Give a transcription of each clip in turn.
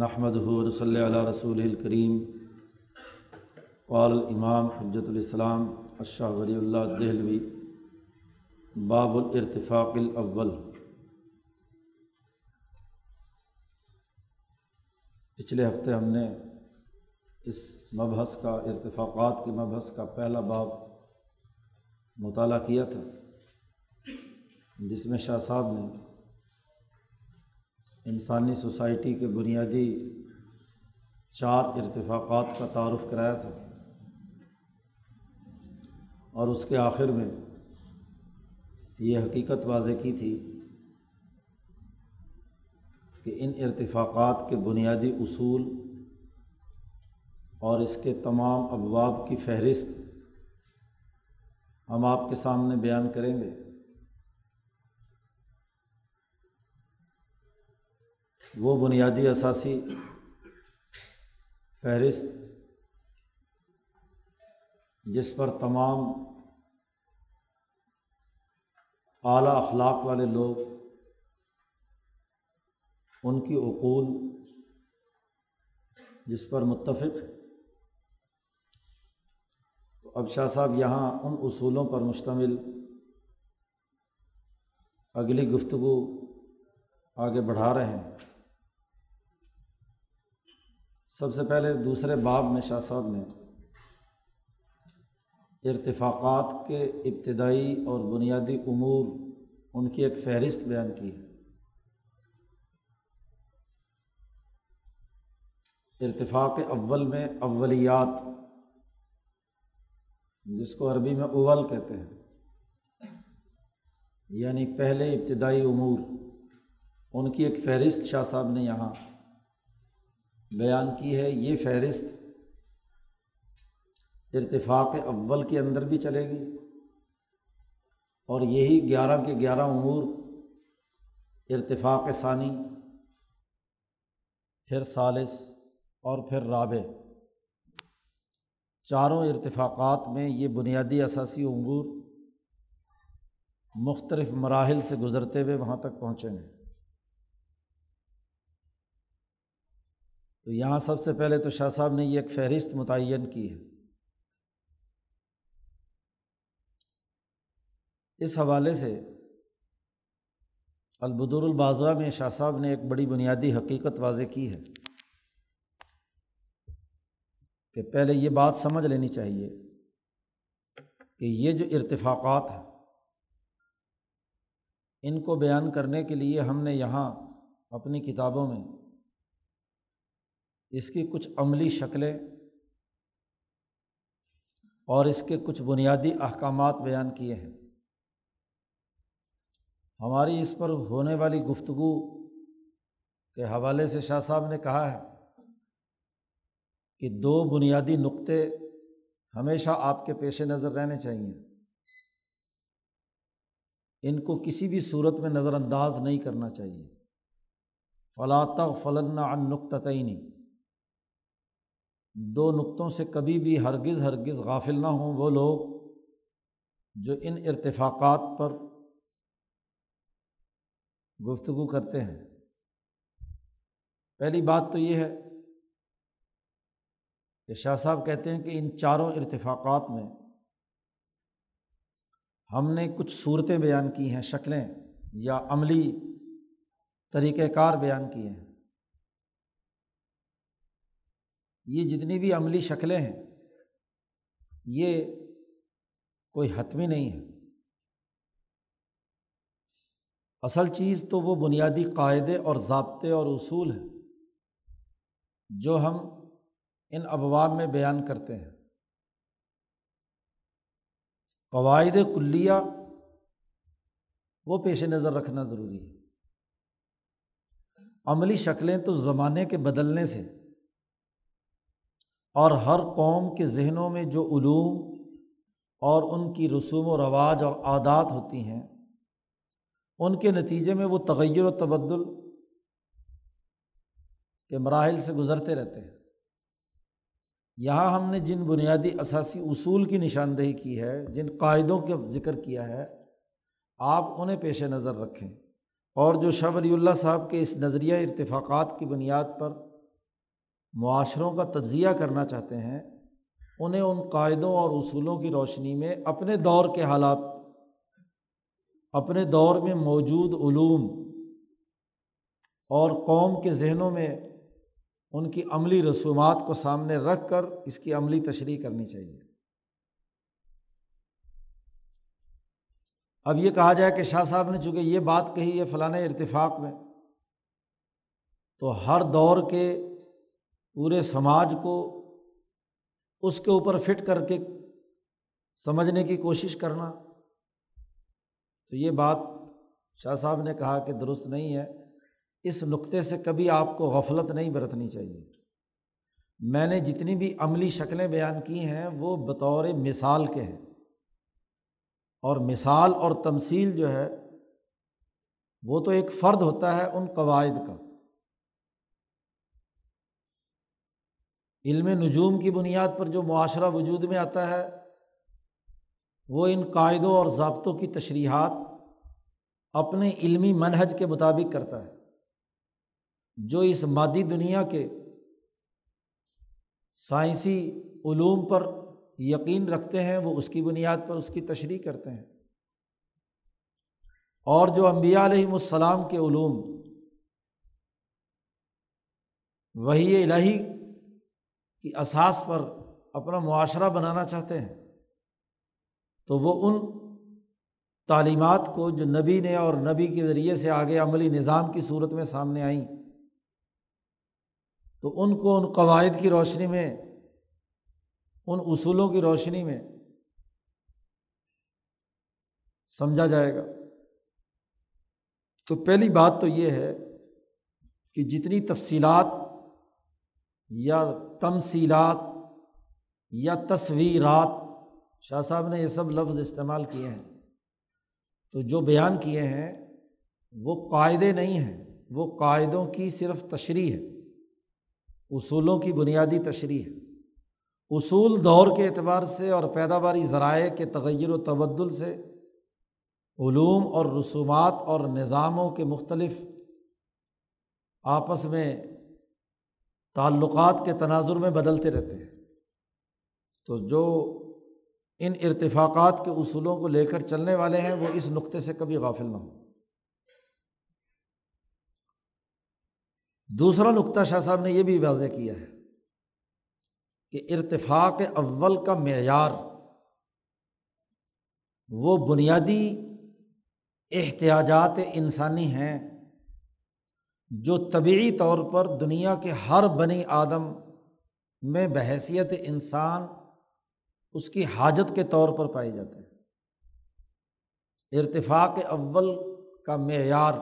نحمد صلی علیہ رسول الکریم قال امام حجت الاسلام اشہ ولی اللہ دہلوی، باب الارتفاق الاول. پچھلے ہفتے ہم نے اس مبحث کا، ارتفاقات کی مبحث کا پہلا باب مطالعہ کیا تھا، جس میں شاہ صاحب نے انسانی سوسائٹی کے بنیادی چار ارتفاقات کا تعارف کرایا تھا۔ اور اس کے آخر میں یہ حقیقت واضح کی تھی کہ ان ارتفاقات کے بنیادی اصول اور اس کے تمام ابواب کی فہرست ہم آپ کے سامنے بیان کریں گے۔ وہ بنیادی اثاثی فہرست جس پر تمام اعلیٰ اخلاق والے لوگ ان کی اقول جس پر متفق تو اب شاہ صاحب یہاں ان اصولوں پر مشتمل اگلی گفتگو آگے بڑھا رہے ہیں۔ سب سے پہلے دوسرے باب میں شاہ صاحب نے ارتفاقات کے ابتدائی اور بنیادی امور ان کی ایک فہرست بیان کی ہے۔ ارتفاق اول میں اولیات، جس کو عربی میں اول کہتے ہیں یعنی پہلے ابتدائی امور، ان کی ایک فہرست شاہ صاحب نے یہاں بیان کی ہے، یہ فہرست ارتفاق اول کے اندر بھی چلے گی۔ اور یہی گیارہ کے گیارہ امور ارتفاق ثانی، پھر ثالث اور پھر رابع۔ چاروں ارتفاقات میں یہ بنیادی اثاثی امور مختلف مراحل سے گزرتے ہوئے وہاں تک پہنچیں گے تو یہاں سب سے پہلے تو شاہ صاحب نے یہ ایک فہرست متعین کی ہے۔ اس حوالے سے البدر الباضا میں شاہ صاحب نے ایک بڑی بنیادی حقیقت واضح کی ہے کہ پہلے یہ بات سمجھ لینی چاہیے کہ یہ جو ارتفاقات ہیں، ان کو بیان کرنے کے لیے ہم نے یہاں اپنی کتابوں میں اس کی کچھ عملی شکلیں اور اس کے کچھ بنیادی احکامات بیان کیے ہیں۔ ہماری اس پر ہونے والی گفتگو کے حوالے سے شاہ صاحب نے کہا ہے کہ دو بنیادی نقطے ہمیشہ آپ کے پیش نظر رہنے چاہئیں ان کو کسی بھی صورت میں نظر انداز نہیں کرنا چاہیے۔ فلاطہ فلن ان نقطعینی دو نقطوں سے کبھی بھی ہرگز ہرگز غافل نہ ہوں وہ لوگ جو ان ارتفاقات پر گفتگو کرتے ہیں۔ پہلی بات تو یہ ہے کہ شاہ صاحب کہتے ہیں کہ ان چاروں ارتفاقات میں ہم نے کچھ صورتیں بیان کی ہیں، شکلیں یا عملی طریقۂ کار بیان کیے ہیں۔ یہ جتنی بھی عملی شکلیں ہیں، یہ کوئی حتمی نہیں ہے۔ اصل چیز تو وہ بنیادی قاعدے اور ضابطے اور اصول ہیں جو ہم ان ابواب میں بیان کرتے ہیں۔ قواعد کلیہ، وہ پیش نظر رکھنا ضروری ہے۔ عملی شکلیں تو زمانے کے بدلنے سے اور ہر قوم کے ذہنوں میں جو علوم اور ان کی رسوم و رواج اور عادات ہوتی ہیں، ان کے نتیجے میں وہ تغیر و تبدل کے مراحل سے گزرتے رہتے ہیں۔ یہاں ہم نے جن بنیادی اثاثی اصول کی نشاندہی کی ہے، جن قاعدوں کا ذکر کیا ہے، آپ انہیں پیش نظر رکھیں۔ اور جو شاہ ولی اللہ صاحب کے اس نظریہ ارتفاقات کی بنیاد پر معاشروں کا تجزیہ کرنا چاہتے ہیں، انہیں ان قاعدوں اور اصولوں کی روشنی میں اپنے دور کے حالات، اپنے دور میں موجود علوم اور قوم کے ذہنوں میں ان کی عملی رسومات کو سامنے رکھ کر اس کی عملی تشریح کرنی چاہیے۔ اب یہ کہا جائے کہ شاہ صاحب نے چونکہ یہ بات کہی ہے فلاں ارتفاق میں، تو ہر دور کے پورے سماج کو اس کے اوپر فٹ کر کے سمجھنے کی کوشش کرنا۔ تو یہ بات شاہ صاحب نے کہا کہ درست نہیں ہے۔ اس نقطے سے کبھی آپ کو غفلت نہیں برتنی چاہیے۔ میں نے جتنی بھی عملی شکلیں بیان کی ہیں، وہ بطور مثال کے ہیں۔ اور مثال اور تمثیل جو ہے، وہ تو ایک فرد ہوتا ہے ان قواعد کا۔ علم نجوم کی بنیاد پر جو معاشرہ وجود میں آتا ہے، وہ ان قاعدوں اور ضابطوں کی تشریحات اپنے علمی منہج کے مطابق کرتا ہے۔ جو اس مادی دنیا کے سائنسی علوم پر یقین رکھتے ہیں، وہ اس کی بنیاد پر اس کی تشریح کرتے ہیں۔ اور جو امبیا علیہم السلام کے علوم وہی الہی کی اساس پر اپنا معاشرہ بنانا چاہتے ہیں، تو وہ ان تعلیمات کو جو نبی نے اور نبی کے ذریعے سے آگے عملی نظام کی صورت میں سامنے آئیں، تو ان کو ان قواعد کی روشنی میں، ان اصولوں کی روشنی میں سمجھا جائے گا۔ تو پہلی بات تو یہ ہے کہ جتنی تفصیلات یا تمصیلات یا تصویرات۔ شاہ صاحب نے یہ سب لفظ استعمال کیے ہیں۔ تو جو بیان کیے ہیں، وہ قاعدے نہیں ہیں، وہ قاعدوں کی صرف تشریح ہے۔ اصولوں کی بنیادی تشریح ہے۔ اصول دور کے اعتبار سے اور پیداواری ذرائع کے تغیر و تبدل سے، علوم اور رسومات اور نظاموں کے مختلف آپس میں تعلقات کے تناظر میں بدلتے رہتے ہیں۔ تو جو ان ارتفاقات کے اصولوں کو لے کر چلنے والے ہیں، وہ اس نقطے سے کبھی غافل نہ ہوں۔ دوسرا نقطہ شاہ صاحب نے یہ بھی واضح کیا ہے کہ ارتفاق اول کا معیار وہ بنیادی احتیاجات انسانی ہیں جو طبعی طور پر دنیا کے ہر بنی آدم میں بحیثیت انسان اس کی حاجت کے طور پر پائے جاتے ہیں۔ ارتفاق اول کا معیار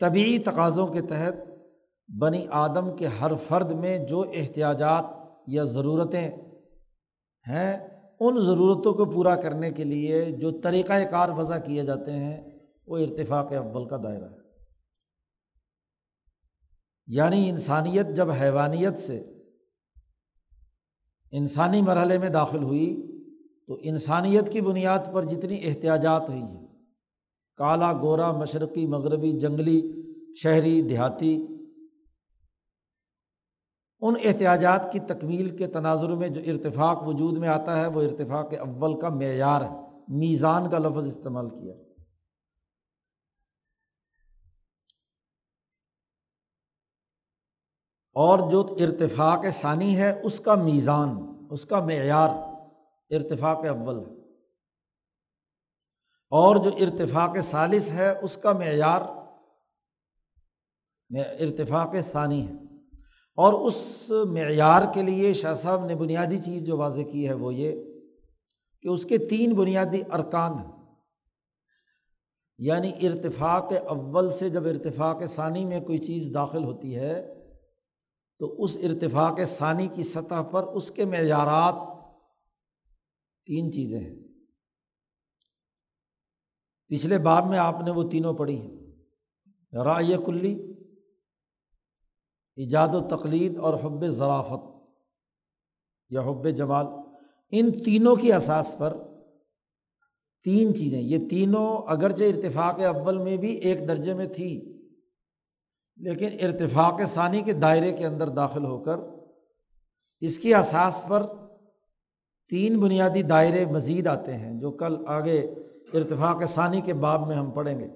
طبعی تقاضوں کے تحت بنی آدم کے ہر فرد میں جو احتیاجات یا ضرورتیں ہیں، ان ضرورتوں کو پورا کرنے کے لیے جو طریقۂ کار وضع کیے جاتے ہیں، وہ ارتفاق اول کا دائرہ ہے۔ یعنی انسانیت جب حیوانیت سے انسانی مرحلے میں داخل ہوئی تو انسانیت کی بنیاد پر جتنی احتیاجات ہوئی ہیں، کالا، گورا، مشرقی، مغربی، جنگلی، شہری، دیہاتی، ان احتیاجات کی تکمیل کے تناظر میں جو ارتفاق وجود میں آتا ہے، وہ ارتفاق اول کا معیار ہے، میزان کا لفظ استعمال کیا۔ اور جو ارتفاق ثانی ہے، اس کا میزان، اس کا معیار ارتفاق اول ہے۔ اور جو ارتفاق ثالث ہے، اس کا معیار ارتفاق ثانی ہے۔ اور اس معیار کے لیے شاہ صاحب نے بنیادی چیز جو واضح کی ہے وہ یہ کہ اس کے تین بنیادی ارکان ہیں۔ یعنی ارتفاق اول سے جب ارتفاق ثانی میں کوئی چیز داخل ہوتی ہے تو اس ارتفاق ثانی کی سطح پر اس کے معیارات تین چیزیں ہیں۔ پچھلے باب میں آپ نے وہ تینوں پڑھی ہیں۔ رائے کلی، ایجاد و تقلید اور حب ذرافت یا حب جمال۔ ان تینوں کی اساس پر تین چیزیں۔ یہ تینوں اگرچہ ارتفاق اول میں بھی ایک درجے میں تھی لیکن ارتفاق ثانی کے دائرے کے اندر داخل ہو کر اس کی اساس پر تین بنیادی دائرے مزید آتے ہیں جو کل آگے ارتفاق ثانی کے باب میں ہم پڑھیں گے۔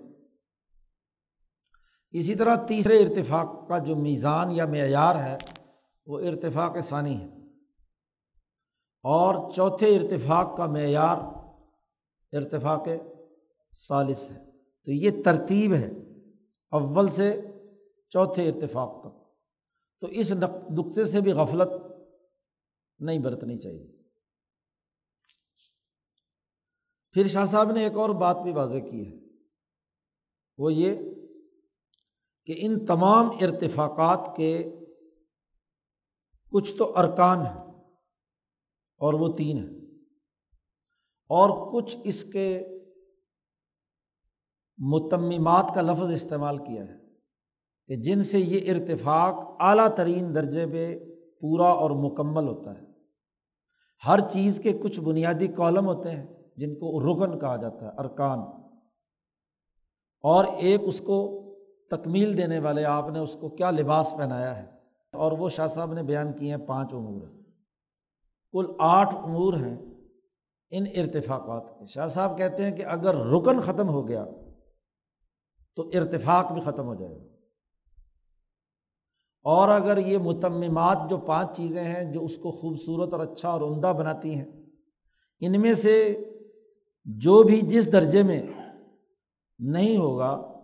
اسی طرح تیسرے ارتفاق کا جو میزان یا معیار ہے، وہ ارتفاق ثانی ہے۔ اور چوتھے ارتفاق کا معیار ارتفاق ثالث ہے۔ تو یہ ترتیب ہے۔ اول سے چوتھے اتفاق تک تو اس نقطے سے بھی غفلت نہیں برتنی چاہیے۔ پھر شاہ صاحب نے ایک اور بات بھی واضح کی ہے۔ وہ یہ کہ ان تمام ارتفاقات کے کچھ تو ارکان ہیں اور وہ تین ہیں۔ اور کچھ اس کے متمات کا لفظ استعمال کیا ہے۔ کہ جن سے یہ ارتفاق اعلیٰ ترین درجے پہ پورا اور مکمل ہوتا ہے۔ ہر چیز کے کچھ بنیادی کالم ہوتے ہیں جن کو رکن کہا جاتا ہے، ارکان۔ اور ایک اس کو تکمیل دینے والے، آپ نے اس کو کیا لباس پہنایا ہے؟ اور وہ شاہ صاحب نے بیان کیے ہیں پانچ امور۔ کل آٹھ امور ہیں ان ارتفاقات کے۔ شاہ صاحب کہتے ہیں کہ اگر رکن ختم ہو گیا تو ارتفاق بھی ختم ہو جائے گا۔ اور اگر یہ متمات جو پانچ چیزیں ہیں جو اس کو خوبصورت اور اچھا اور عمدہ بناتی ہیں، ان میں سے جو بھی جس درجے میں نہیں ہوگا،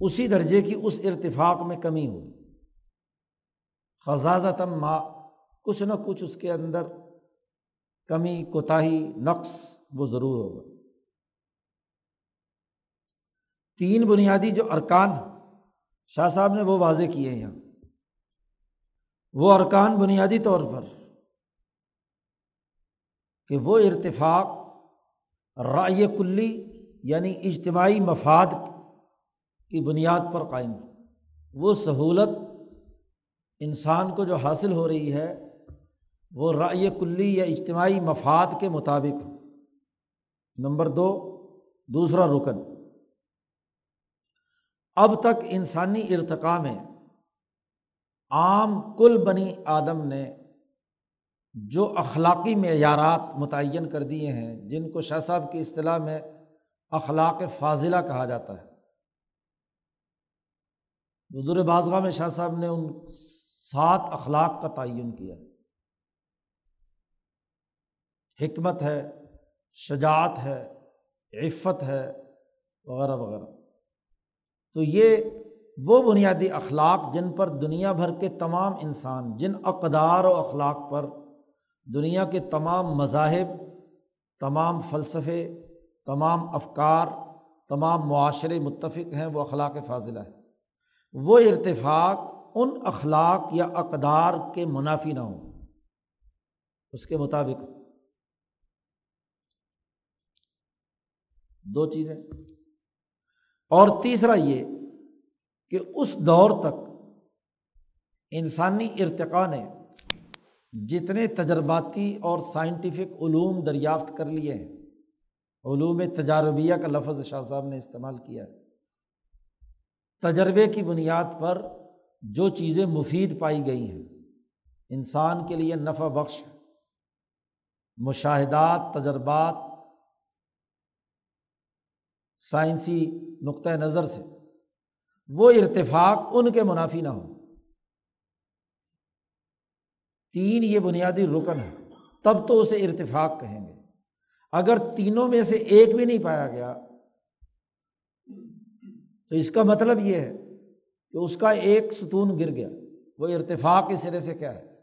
اسی درجے کی اس ارتفاق میں کمی ہوگی۔ خزازہ تم ماں کچھ نہ کچھ اس کے اندر کمی، کوتاہی، نقص وہ ضرور ہوگا۔ تین بنیادی جو ارکان شاہ صاحب نے وہ واضح کیے ہیں۔ یہاں وہ ارکان بنیادی طور پر کہ وہ ارتفاق رائے کلی یعنی اجتماعی مفاد کی بنیاد پر قائم وہ سہولت انسان کو جو حاصل ہو رہی ہے، وہ رائے کلی یا اجتماعی مفاد کے مطابق نمبر دو، دوسرا رکن۔ اب تک انسانی ارتقاء میں عام کل بنی آدم نے جو اخلاقی معیارات متعین کر دیے ہیں، جن کو شاہ صاحب کی اصطلاح میں اخلاق فاضلہ کہا جاتا ہے۔ بدر بازگاہ میں شاہ صاحب نے ان سات اخلاق کا تعین کیا۔ حکمت ہے، شجاعت ہے، عفت ہے، وغیرہ وغیرہ۔ تو یہ وہ بنیادی اخلاق جن پر دنیا بھر کے تمام انسان، جن اقدار و اخلاق پر دنیا کے تمام مذاہب، تمام فلسفے، تمام افکار، تمام معاشرے متفق ہیں، وہ اخلاق فاضلہ ہے وہ ارتفاق ان اخلاق یا اقدار کے منافی نہ ہوں، اس کے مطابق۔ دو چیزیں۔ اور تیسرا یہ کہ اس دور تک انسانی ارتقاء نے جتنے تجرباتی اور سائنٹیفک علوم دریافت کر لیے ہیں، علوم تجاربیہ کا لفظ شاہ صاحب نے استعمال کیا ہے، تجربے کی بنیاد پر جو چیزیں مفید پائی گئی ہیں، انسان کے لیے نفع بخش، مشاہدات، تجربات، سائنسی نقطۂ نظر سے وہ ارتفاق ان کے منافی نہ ہو۔ تین یہ بنیادی رکن ہے تب تو اسے ارتفاق کہیں گے۔ اگر تینوں میں سے ایک بھی نہیں پایا گیا، تو اس کا مطلب یہ ہے کہ اس کا ایک ستون گر گیا۔ وہ ارتفاق کے سرے سے کیا ہے؟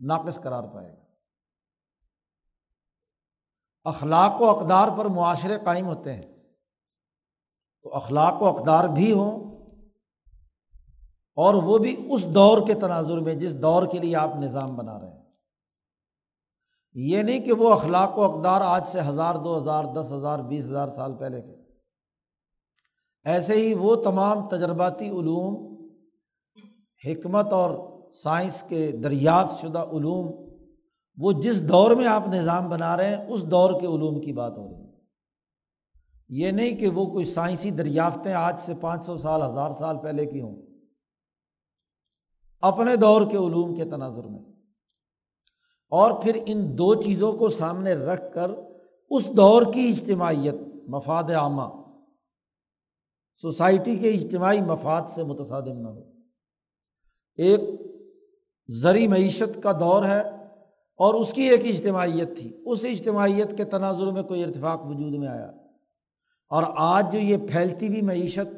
ناقص قرار پائے گا۔ اخلاق و اقدار پر معاشرے قائم ہوتے ہیں۔ تو اخلاق و اقدار بھی ہوں اور وہ بھی اس دور کے تناظر میں جس دور کے لیے آپ نظام بنا رہے ہیں۔ یہ نہیں کہ وہ اخلاق و اقدار آج سے ہزار، دو ہزار، دس ہزار، بیس ہزار سال پہلے کے۔ ایسے ہی وہ تمام تجرباتی علوم، حکمت اور سائنس کے دریافت شدہ علوم، وہ جس دور میں آپ نظام بنا رہے ہیں، اس دور کے علوم کی بات ہو رہی ہے۔ یہ نہیں کہ وہ کوئی سائنسی دریافتیں آج سے پانچ سو سال، ہزار سال پہلے کی ہوں۔ اپنے دور کے علوم کے تناظر میں۔ اور پھر ان دو چیزوں کو سامنے رکھ کر اس دور کی اجتماعیت، مفاد عامہ، سوسائٹی کے اجتماعی مفاد سے متصادم نہ ہو۔ ایک زرعی معیشت کا دور ہے اور اس کی ایک اجتماعیت تھی۔ اس اجتماعیت کے تناظر میں کوئی ارتفاق وجود میں آیا۔ اور آج جو یہ پھیلتی ہوئی معیشت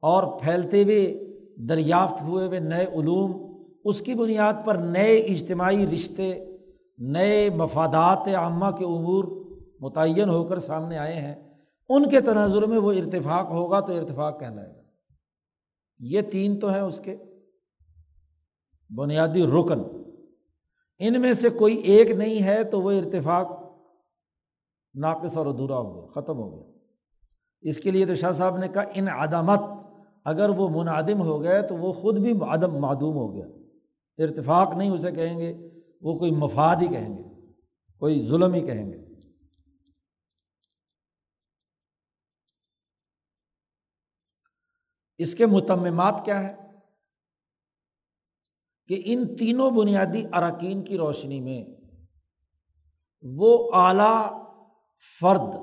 اور پھیلتے ہوئے دریافت ہوئے ہوئے نئے علوم، اس کی بنیاد پر نئے اجتماعی رشتے، نئے مفادات عامہ کے امور متعین ہو کر سامنے آئے ہیں۔ ان کے تناظر میں وہ ارتفاق ہوگا تو ارتفاق کہلائے گا۔ یہ تین تو ہیں اس کے۔ بنیادی رکن۔ ان میں سے کوئی ایک نہیں ہے تو وہ ارتفاق ناقص اور ادھورا ہو گیا، ختم ہو گیا۔ اس کے لیے تو شاہ صاحب نے کہا، ان عدمت اگر وہ منعدم ہو گئے تو وہ خود بھی عدم معدوم ہو گیا۔ ارتفاق نہیں اسے کہیں گے، وہ کوئی مفاد ہی کہیں گے، کوئی ظلم ہی کہیں گے۔ اس کے متمات کیا ہے کہ ان تینوں بنیادی اراکین کی روشنی میں وہ اعلیٰ فرد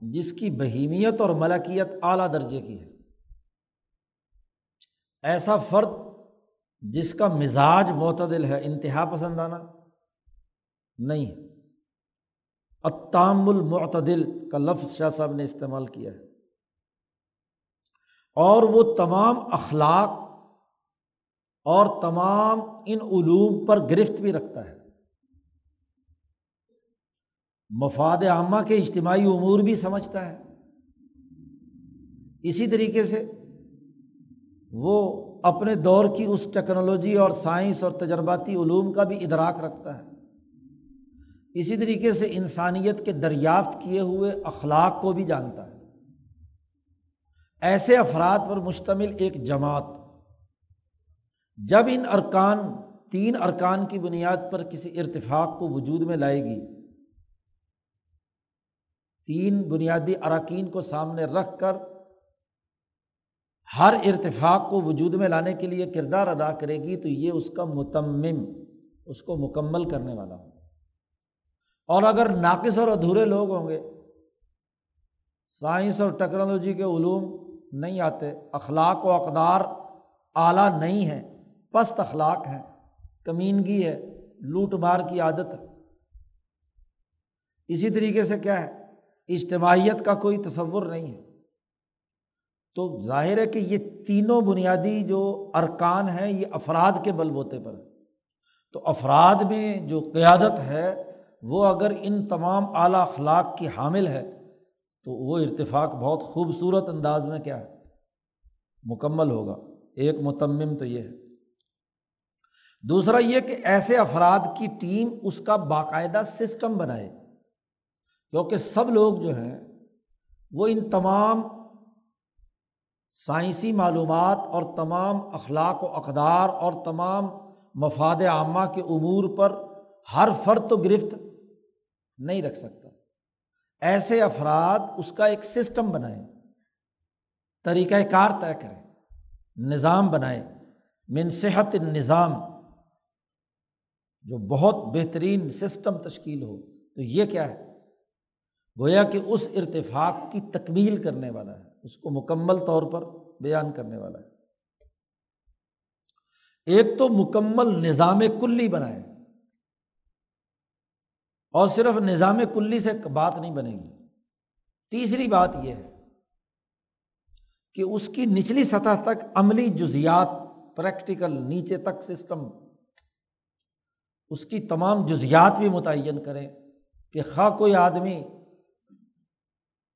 جس کی بہیمیت اور ملکیت اعلیٰ درجے کی ہے۔ ایسا فرد جس کا مزاج معتدل ہے، انتہا پسندانہ نہیں۔ ہے اتام المعتدل کا لفظ شاہ صاحب نے استعمال کیا ہے۔ اور وہ تمام اخلاق اور تمام ان علوم پر گرفت بھی رکھتا ہے۔ مفاد عامہ کے اجتماعی امور بھی سمجھتا ہے۔ اسی طریقے سے وہ اپنے دور کی اس ٹیکنالوجی اور سائنس اور تجرباتی علوم کا بھی ادراک رکھتا ہے۔ اسی طریقے سے انسانیت کے دریافت کیے ہوئے اخلاق کو بھی جانتا ہے۔ ایسے افراد پر مشتمل ایک جماعت، جب ان ارکان، تین ارکان کی بنیاد پر کسی ارتفاق کو وجود میں لائے گی، تین بنیادی اراکین کو سامنے رکھ کر ہر ارتفاق کو وجود میں لانے کے لیے کردار ادا کرے گی تو یہ اس کا متمم، اس کو مکمل کرنے والا ہو اور اگر ناقص اور ادھورے لوگ ہوں گے، سائنس اور ٹیکنالوجی کے علوم نہیں آتے، اخلاق و اقدار اعلیٰ نہیں ہے پست اخلاق ہیں، کمینگی ہے، لوٹ مار کی عادت ہے۔ اسی طریقے سے کیا ہے؟ اجتماعیت کا کوئی تصور نہیں ہے۔ تو ظاہر ہے کہ یہ تینوں بنیادی جو ارکان ہیں، یہ افراد کے بل بوتے پر تو افراد میں جو قیادت ہے، وہ اگر ان تمام اعلیٰ اخلاق کی حامل ہے، تو وہ ارتفاق بہت خوبصورت انداز میں کیا ہے؟ مکمل ہوگا۔ ایک متمم تو یہ ہے۔ دوسرا یہ کہ ایسے افراد کی ٹیم اس کا باقاعدہ سسٹم بنائے۔ کیونکہ سب لوگ جو ہیں، وہ ان تمام سائنسی معلومات اور تمام اخلاق و اقدار اور تمام مفاد عامہ کے امور پر ہر فرد تو گرفت نہیں رکھ سکتا۔ ایسے افراد اس کا ایک سسٹم بنائیں طریقۂ کار طے کریں، نظام بنائیں۔ من صحت نظام جو بہت بہترین سسٹم تشکیل ہو، تو یہ کیا ہے؟ گویا کہ اس ارتفاق کی تکمیل کرنے والا ہے۔ اس کو مکمل طور پر بیان کرنے والا ہے۔ ایک تو مکمل نظام کلی بنائے اور صرف نظام کلی سے بات نہیں بنے گی۔ تیسری بات یہ ہے کہ اس کی نچلی سطح تک عملی جزیات پریکٹیکل نیچے تک سسٹم، اس کی تمام جزیات بھی متعین کریں کہ خواہ کوئی آدمی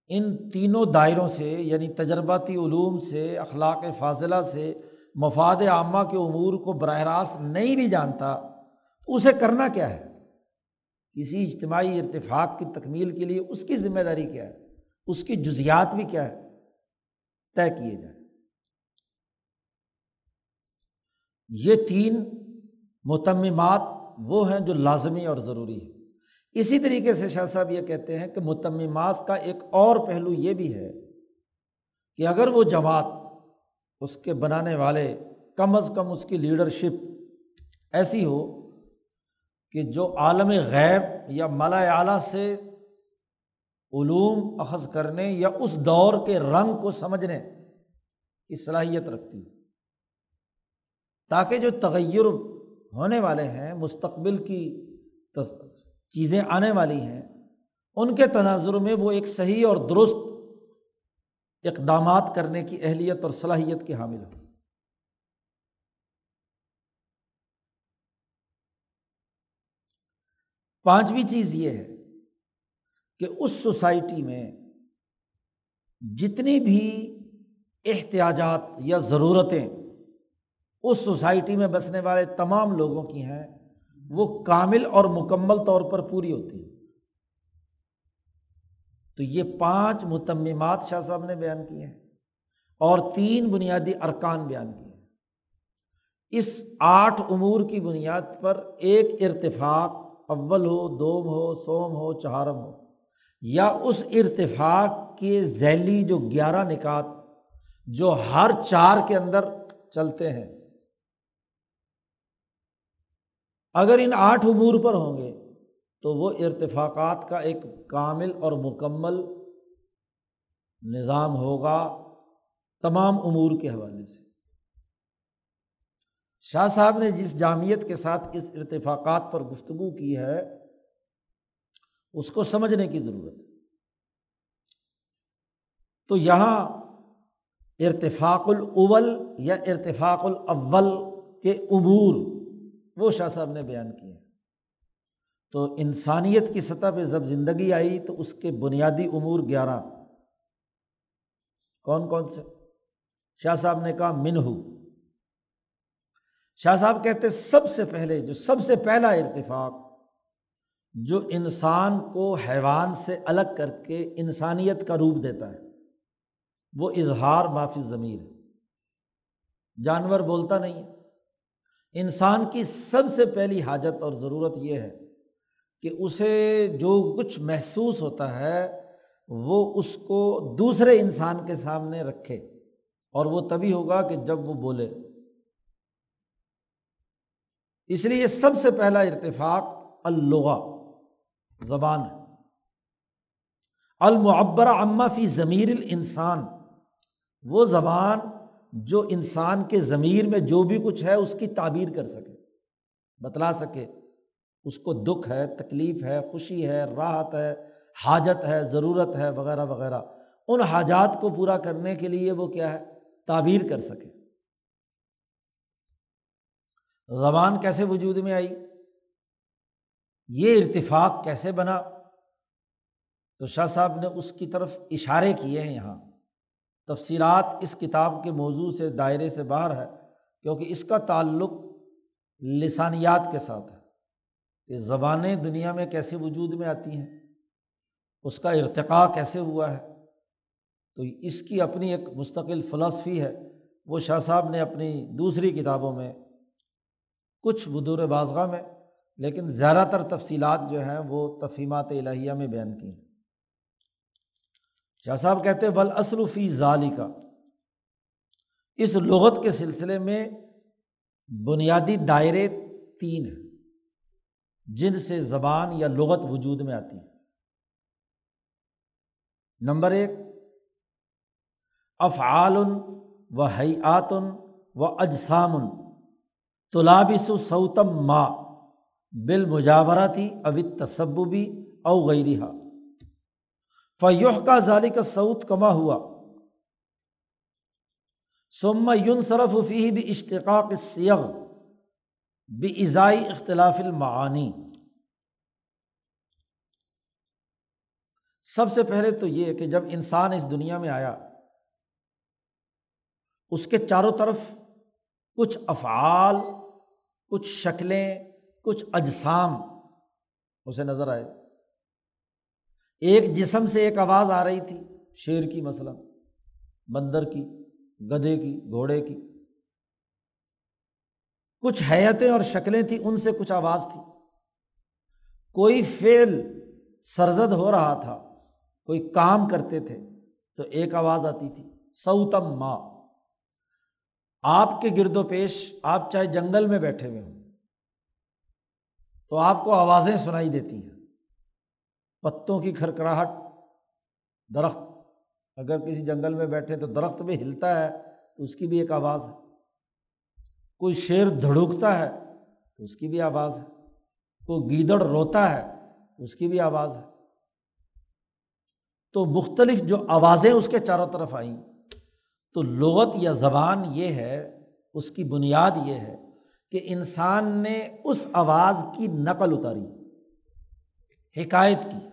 ان تینوں دائروں سے یعنی تجرباتی علوم سے، اخلاق فاضلہ سے، مفاد عامہ کے امور کو براہ راست نہیں بھی جانتا، تو اسے کرنا کیا ہے؟ کسی اجتماعی ارتفاق کی تکمیل کے لیے اس کی ذمہ داری کیا ہے؟ اس کی جزیات بھی کیا ہے؟ طے کیے جائیں۔ یہ تین متمات وہ ہیں جو لازمی اور ضروری ہے اسی طریقے سے شاہ صاحب یہ کہتے ہیں کہ متمات کا ایک اور پہلو یہ بھی ہے کہ اگر وہ جماعت اس کے بنانے والے کم از کم اس کی لیڈرشپ ایسی ہو کہ جو عالم غیب یا ملا اعلیٰ سے علوم اخذ کرنے یا اس دور کے رنگ کو سمجھنے کی صلاحیت رکھتی ہو، تاکہ جو تغیر ہونے والے ہیں، مستقبل کی چیزیں آنے والی ہیں، ان کے تناظر میں وہ ایک صحیح اور درست اقدامات کرنے کی اہلیت اور صلاحیت کی حامل ہو پانچویں چیز یہ ہے کہ اس سوسائٹی میں جتنی بھی احتیاجات یا ضرورتیں اس سوسائٹی میں بسنے والے تمام لوگوں کی ہیں وہ کامل اور مکمل طور پر پوری ہوتی ہے۔ تو یہ پانچ متمات شاہ صاحب نے بیان کیے ہیں اور تین بنیادی ارکان بیان کیے ہیں۔ اس آٹھ امور کی بنیاد پر ایک ارتفاق اول ہو، دوم ہو، سوم ہو، چہارم ہو۔ یا اس ارتفاق کے ذیلی جو گیارہ نکات جو ہر چار کے اندر چلتے ہیں۔ اگر ان آٹھ امور پر ہوں گے تو وہ ارتفاقات کا ایک کامل اور مکمل نظام ہوگا تمام امور کے حوالے سے۔ شاہ صاحب نے جس جامعت کے ساتھ اس ارتفاقات پر گفتگو کی ہے، اس کو سمجھنے کی ضرورت ہے۔ تو یہاں ارتفاق الاول یا ارتفاق الاول کے عبور وہ شاہ صاحب نے بیان کیے تو انسانیت کی سطح پہ جب زندگی آئی تو اس کے بنیادی امور گیارہ۔ کون کون سے؟ شاہ صاحب نے کہا، منہو۔ شاہ صاحب کہتے، سب سے پہلے، جو سب سے پہلا ارتفاق، جو انسان کو حیوان سے الگ کر کے انسانیت کا روپ دیتا ہے، وہ اظہار معافی ضمیر ہے۔ جانور بولتا نہیں ہے۔ انسان کی سب سے پہلی حاجت اور ضرورت یہ ہے کہ اسے جو کچھ محسوس ہوتا ہے، وہ اس کو دوسرے انسان کے سامنے رکھے۔ اور وہ تبھی ہوگا کہ جب وہ بولے۔ اس لیے سب سے پہلا ارتفاق اللغا زبان ہے۔ المعبر عما فی ضمیر الانسان، وہ زبان جو انسان کے ضمیر میں جو بھی کچھ ہے، اس کی تعبیر کر سکے، بتلا سکے۔ اس کو دکھ ہے، تکلیف ہے، خوشی ہے، راحت ہے، حاجت ہے، ضرورت ہے، وغیرہ وغیرہ۔ ان حاجات کو پورا کرنے کے لیے وہ کیا ہے؟ تعبیر کر سکے۔ زبان کیسے وجود میں آئی؟ یہ ارتفاق کیسے بنا؟ تو شاہ صاحب نے اس کی طرف اشارے کیے ہیں یہاں۔ تفصیلات اس کتاب کے موضوع سے دائرے سے باہر ہے، کیونکہ اس کا تعلق لسانیات کے ساتھ ہے۔ کہ زبانیں دنیا میں کیسے وجود میں آتی ہیں؟ اس کا ارتقاء کیسے ہوا ہے؟ تو اس کی اپنی ایک مستقل فلاسفی ہے۔ وہ شاہ صاحب نے اپنی دوسری کتابوں میں کچھ بدور بازگاہ میں، لیکن زیادہ تر تفصیلات جو ہیں وہ تفہیمات الہیہ میں بیان کی ہیں۔ شاہ صاحب کہتے بل اسلوفی ظالی کا اس لغت کے سلسلے میں بنیادی دائرے تین ہیں، جن سے زبان یا لغت وجود میں آتی ہے نمبر ایک، افعال و حیاتن و اجسام، تلابس سوتم ماں بال مجاورہ تھی اوت تصبی او غیرہ فیوح کا ظالی کا سعود کما ہوا سما یون صرف فی بھی اشتقاق سیغ بھی ازائی اختلاف المعانی سب سے پہلے تو یہ کہ جب انسان اس دنیا میں آیا، اس کے چاروں طرف کچھ افعال، کچھ شکلیں، کچھ اجسام، اسے نظر آئے۔ ایک جسم سے ایک آواز آ رہی تھی، شیر کی مثلاً، بندر کی، گدھے کی، گھوڑے کی۔ کچھ حیتیں اور شکلیں تھیں، ان سے کچھ آواز تھی۔ کوئی فیل سرزد ہو رہا تھا، کوئی کام کرتے تھے، تو ایک آواز آتی تھی، سوتم ماں۔ آپ کے گرد و پیش، آپ چاہے جنگل میں بیٹھے ہوئے ہوں، تو آپ کو آوازیں سنائی دیتی ہیں۔ پتوں کی کھڑکڑاہٹ درخت۔ اگر کسی جنگل میں بیٹھے تو درخت بھی ہلتا ہے تو اس کی بھی ایک آواز ہے۔ کوئی شیر دھڑکتا ہے تو اس کی بھی آواز ہے۔ کوئی گیدڑ روتا ہے اس کی بھی آواز ہے۔ تو مختلف جو آوازیں اس کے چاروں طرف آئیں، تو لغت یا زبان یہ ہے، اس کی بنیاد یہ ہے کہ انسان نے اس آواز کی نقل اتاری، حکایت کی۔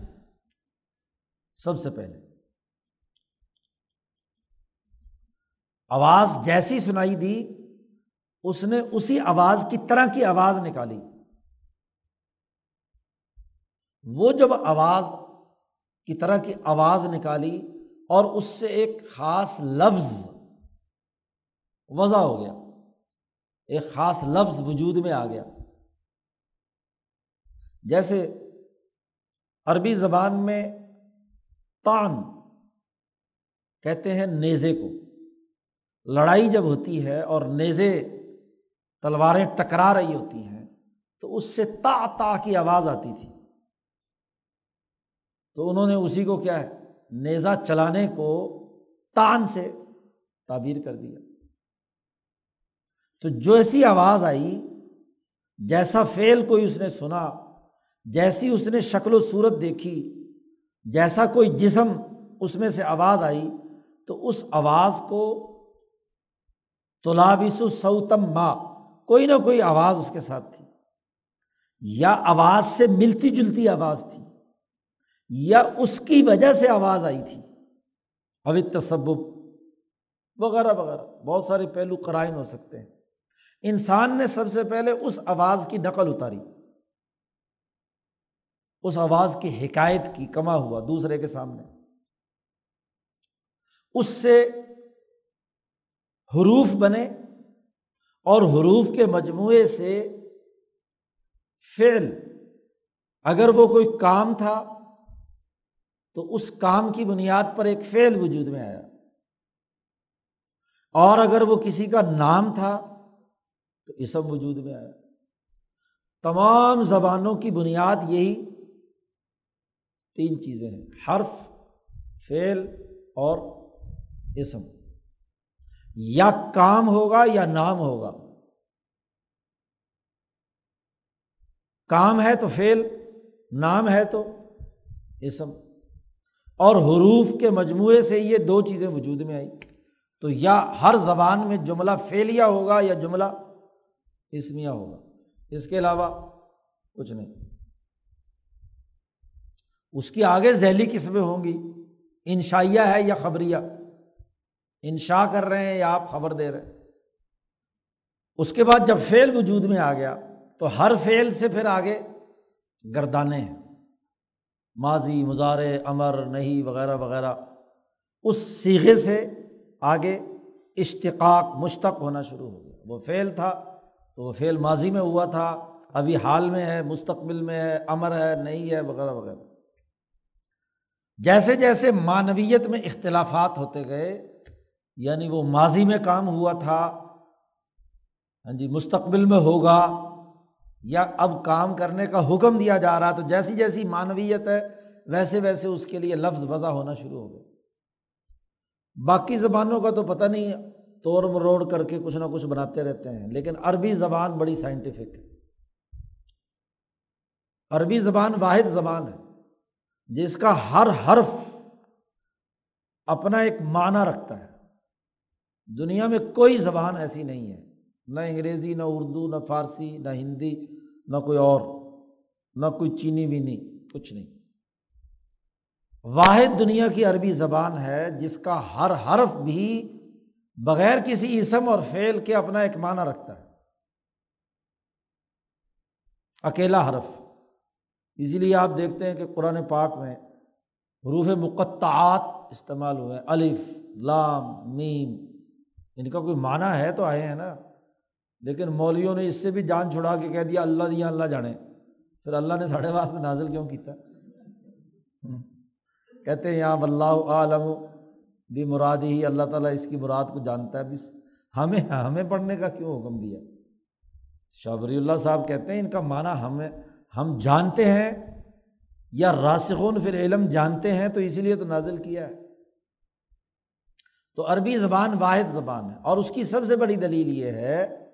سب سے پہلے۔ آواز جیسی سنائی دی، اس نے اسی آواز کی طرح کی آواز نکالی۔ وہ جب آواز کی طرح کی آواز نکالی اور اس سے ایک خاص لفظ وضع ہو گیا، ایک خاص لفظ وجود میں آ گیا۔ جیسے عربی زبان میں تان کہتے ہیں نیزے کو۔ لڑائی جب ہوتی ہے اور نیزے تلواریں ٹکرا رہی ہوتی ہیں، تو اس سے تا تا کی آواز آتی تھی۔ تو انہوں نے اسی کو کیا ہے نیزا چلانے کو تان سے تعبیر کر دیا۔ تو جو ایسی آواز آئی، جیسا فیل کوئی اس نے سنا، جیسی اس نے شکل و صورت دیکھی جیسا کوئی جسم اس میں سے آواز آئی تو اس آواز کو تلابس سوتم ماں کوئی نہ کوئی آواز اس کے ساتھ تھی۔ یا آواز سے ملتی جلتی آواز تھی، یا اس کی وجہ سے آواز آئی تھی۔ ابھی تصبب وغیرہ وغیرہ، بہت سارے پہلو قرائن ہو سکتے ہیں۔ انسان نے سب سے پہلے اس آواز کی نقل اتاری۔ اس آواز کی حکایت کی کما ہوا دوسرے کے سامنے۔ اس سے حروف بنے اور حروف کے مجموعے سے فعل، اگر وہ کوئی کام تھا تو اس کام کی بنیاد پر ایک فعل وجود میں آیا۔ اور اگر وہ کسی کا نام تھا تو اسم وجود میں آیا۔ تمام زبانوں کی بنیاد یہی تین چیزیں ہیں، حرف، فعل اور اسم۔ یا کام ہوگا یا نام ہوگا۔ کام ہے تو فیل نام ہے تو اسم۔ اور حروف کے مجموعے سے یہ دو چیزیں وجود میں آئی تو یا ہر زبان میں جملہ فیلیا ہوگا یا جملہ اسمیا ہوگا۔ اس کے علاوہ کچھ نہیں۔ اس کی آگے ذیلی قسمیں ہوں گی؟ انشائیہ ہے یا خبریہ؟ انشا کر رہے ہیں یا آپ خبر دے رہے ہیں؟ اس کے بعد جب فیل وجود میں آ گیا، تو ہر فیل سے پھر آگے گردانے ہیں۔ ماضی مزار امر نہیں وغیرہ وغیرہ۔ اس سیغے سے آگے اشتقاق، مشتق ہونا شروع ہو گیا۔ وہ فیل تھا تو وہ فیل ماضی میں ہوا تھا، ابھی حال میں ہے، مستقبل میں ہے، امر ہے نہیں ہے، وغیرہ وغیرہ۔ جیسے جیسے معنویت میں اختلافات ہوتے گئے یعنی وہ ماضی میں کام ہوا تھا ہاں جی مستقبل میں ہوگا یا اب کام کرنے کا حکم دیا جا رہا، تو جیسی جیسی معنویت ہے، ویسے ویسے اس کے لیے لفظ وضع ہونا شروع ہو گئے۔ باقی زبانوں کا تو پتہ نہیں توڑ مروڑ کر کے کچھ نہ کچھ بناتے رہتے ہیں، لیکن عربی زبان بڑی سائنٹیفک ہے۔ عربی زبان واحد زبان ہے۔ جس کا ہر حرف اپنا ایک معنی رکھتا ہے۔ دنیا میں کوئی زبان ایسی نہیں ہے۔ نہ انگریزی، نہ اردو، نہ فارسی، نہ ہندی، نہ کوئی اور، نہ کوئی چینی وینی کچھ نہیں۔ واحد دنیا کی عربی زبان ہے جس کا ہر حرف بھی بغیر کسی اسم اور فعل کے اپنا ایک معنی رکھتا ہے۔ اکیلا حرف۔ اسی لیے آپ دیکھتے ہیں کہ قرآن پاک میں حروف مقطعات استعمال ہوئے الف، لام، میم۔ ان کا کوئی معنی ہے تو آئے ہیں نا۔ لیکن مولویوں نے اس سے بھی جان چھڑا کے کہہ دیا، اللہ دیا، اللہ جانے۔ پھر اللہ نے ساڑھے واسطے نازل کیوں کیتا؟ کہتے ہیں یہاں اللہ عالم بھی مراد ہی اللہ تعالیٰ اس کی مراد کو جانتا ہے۔ بس ہمیں ہمیں پڑھنے کا کیوں حکم دیا؟ شابری اللہ صاحب کہتے ہیں، ان کا معنی ہمیں ہم جانتے ہیں یا راسخون فی علم جانتے ہیں تو اسی لیے تو نازل کیا ہے۔ تو عربی زبان واحد زبان ہے اور اس کی سب سے بڑی دلیل یہ ہے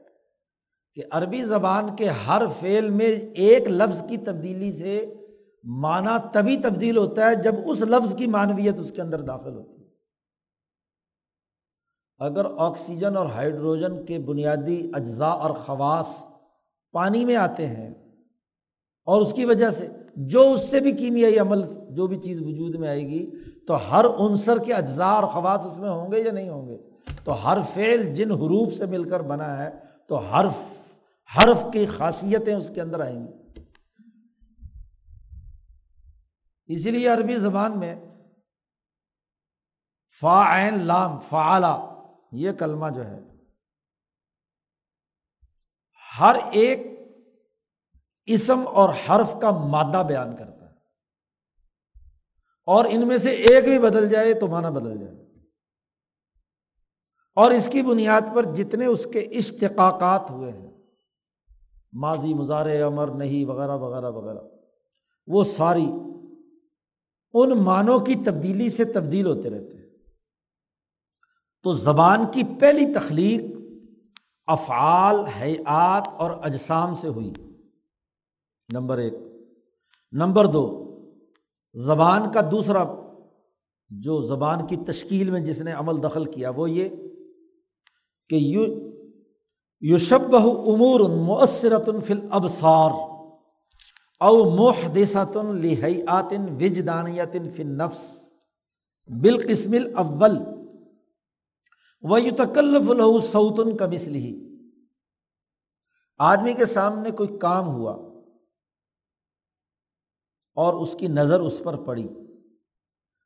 کہ عربی زبان کے ہر فعل میں ایک لفظ کی تبدیلی سے معنی تبھی تبدیل ہوتا ہے جب اس لفظ کی معنویت اس کے اندر داخل ہوتی ہے۔ اگر آکسیجن اور ہائیڈروجن کے بنیادی اجزاء اور خواص پانی میں آتے ہیں اور اس کی وجہ سے جو اس سے بھی کیمیائی عمل، جو بھی چیز وجود میں آئے گی، تو ہر عنصر کے اجزاء اور خواص اس میں ہوں گے یا نہیں ہوں گے؟ تو ہر فعل جن حروف سے مل کر بنا ہے، تو حرف حرف کی خاصیتیں اس کے اندر آئیں گی۔ اسی لیے عربی زبان میں فا عین لام، فعلا، یہ کلمہ جو ہے، ہر ایک اسم اور حرف کا مادہ بیان کرتا ہے۔ اور ان میں سے ایک بھی بدل جائے تو مانا بدل جائے۔ اور اس کی بنیاد پر جتنے اس کے اشتقاقات ہوئے ہیں، ماضی مزار امر نہیں، وغیرہ وغیرہ وغیرہ، وہ ساری ان معنوں کی تبدیلی سے تبدیل ہوتے رہتے ہیں۔ تو زبان کی پہلی تخلیق افعال حیات اور اجسام سے ہوئی۔ نمبر ایک۔ نمبر دو، زبان کا دوسرا، جو زبان کی تشکیل میں جس نے عمل دخل کیا، وہ یہ کہ یو یوشب امور مؤثرت فل ابسار او محدثت لحیات وجدانیت فل نفس بالقسم الاول وہ یو تکلف الح سعودن کا مسلی آدمی کے سامنے کوئی کام ہوا اور اس کی نظر اس پر پڑی۔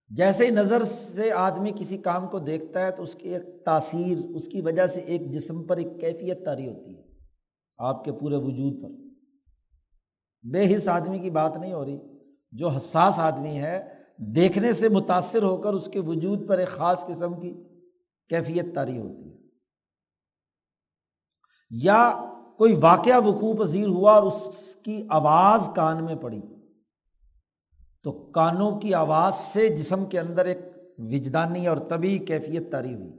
جیسے ہی نظر سے آدمی کسی کام کو دیکھتا ہے تو اس کی ایک تاثیر، اس کی وجہ سے ایک جسم پر ایک کیفیت تاری ہوتی ہے آپ کے پورے وجود پر۔ بے حص آدمی کی بات نہیں ہو رہی۔ جو حساس آدمی ہے، دیکھنے سے متاثر ہو کر اس کے وجود پر ایک خاص قسم کی کیفیت تاری ہوتی ہے۔ یا کوئی واقعہ وقوع پذیر ہوا اور اس کی آواز کان میں پڑی۔ تو کانوں کی آواز سے جسم کے اندر ایک وجدانی اور طبی کیفیت تاری ہوئی۔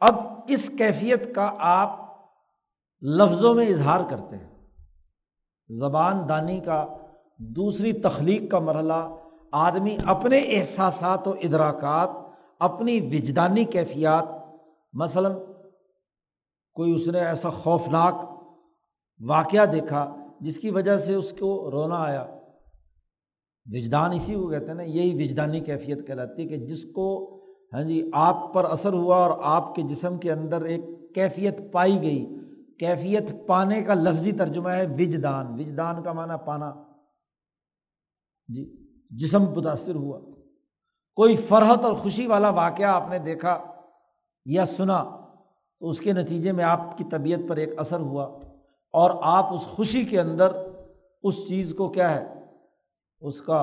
اب اس کیفیت کا آپ لفظوں میں اظہار کرتے ہیں۔ زبان دانی کا دوسری تخلیق کا مرحلہ، آدمی اپنے احساسات و ادراکات، اپنی وجدانی کیفیات، مثلاً کوئی اس نے ایسا خوفناک واقعہ دیکھا جس کی وجہ سے اس کو رونا آیا۔ وجدان اسی کو کہتے ہیں نا، یہی وجدانی کیفیت کہلاتی ہے کہ جس کو ہاں جی آپ پر اثر ہوا اور آپ کے جسم کے اندر ایک کیفیت پائی گئی۔ کیفیت پانے کا لفظی ترجمہ ہے وجدان۔ وجدان کا معنی پانا۔ جی جسم متاثر ہوا۔ کوئی فرحت اور خوشی والا واقعہ آپ نے دیکھا یا سنا تو اس کے نتیجے میں آپ کی طبیعت پر ایک اثر ہوا۔ اور آپ اس خوشی کے اندر اس چیز کو کیا ہے؟ اس کا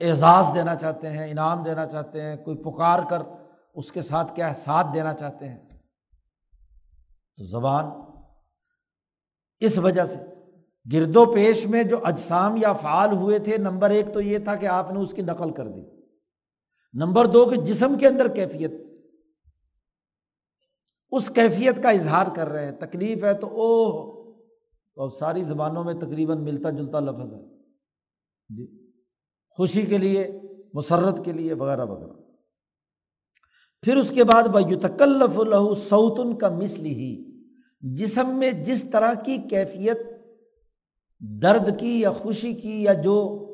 اعزاز دینا چاہتے ہیں، انعام دینا چاہتے ہیں، کوئی پکار کر اس کے ساتھ کیا ہے؟ ساتھ دینا چاہتے ہیں۔ تو زبان اس وجہ سے، گرد و پیش میں جو اجسام یا فعال ہوئے تھے، نمبر ایک تو یہ تھا کہ آپ نے اس کی نقل کر دی۔ نمبر دو کہ جسم کے اندر کیفیت۔ اس کیفیت کا اظہار کر رہے ہیں۔ تکلیف ہے تو او تو اب ساری زبانوں میں تقریباً ملتا جلتا لفظ ہے۔ جی۔ خوشی کے لیے، مسرت کے لیے، وغیرہ وغیرہ۔ پھر اس کے بعد یتکلف الح سعودن کا مثل ہی جسم میں جس طرح کی کیفیت، درد کی یا خوشی کی یا جو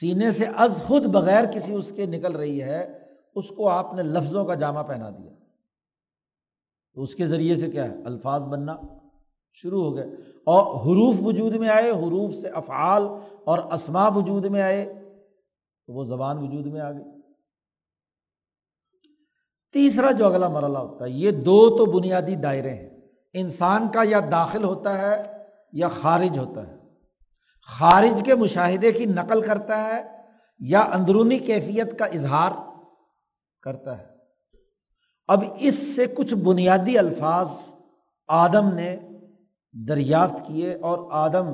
سینے سے از خود بغیر کسی اس کے نکل رہی ہے، اس کو آپ نے لفظوں کا جامع پہنا دیا۔ تو اس کے ذریعے سے کیا ہے؟ الفاظ بننا۔ شروع ہو گئے۔ اور حروف وجود میں آئے، حروف سے افعال اور اسما وجود میں آئے تو وہ زبان وجود میں آ گئی۔ تیسرا جو اگلا مرحلہ ہوتا ہے، یہ دو تو بنیادی دائرے ہیں۔ انسان کا یا داخل ہوتا ہے یا خارج ہوتا ہے۔ خارج کے مشاہدے کی نقل کرتا ہے یا اندرونی کیفیت کا اظہار کرتا ہے۔ اب اس سے کچھ بنیادی الفاظ آدم نے دریافت کیے اور آدم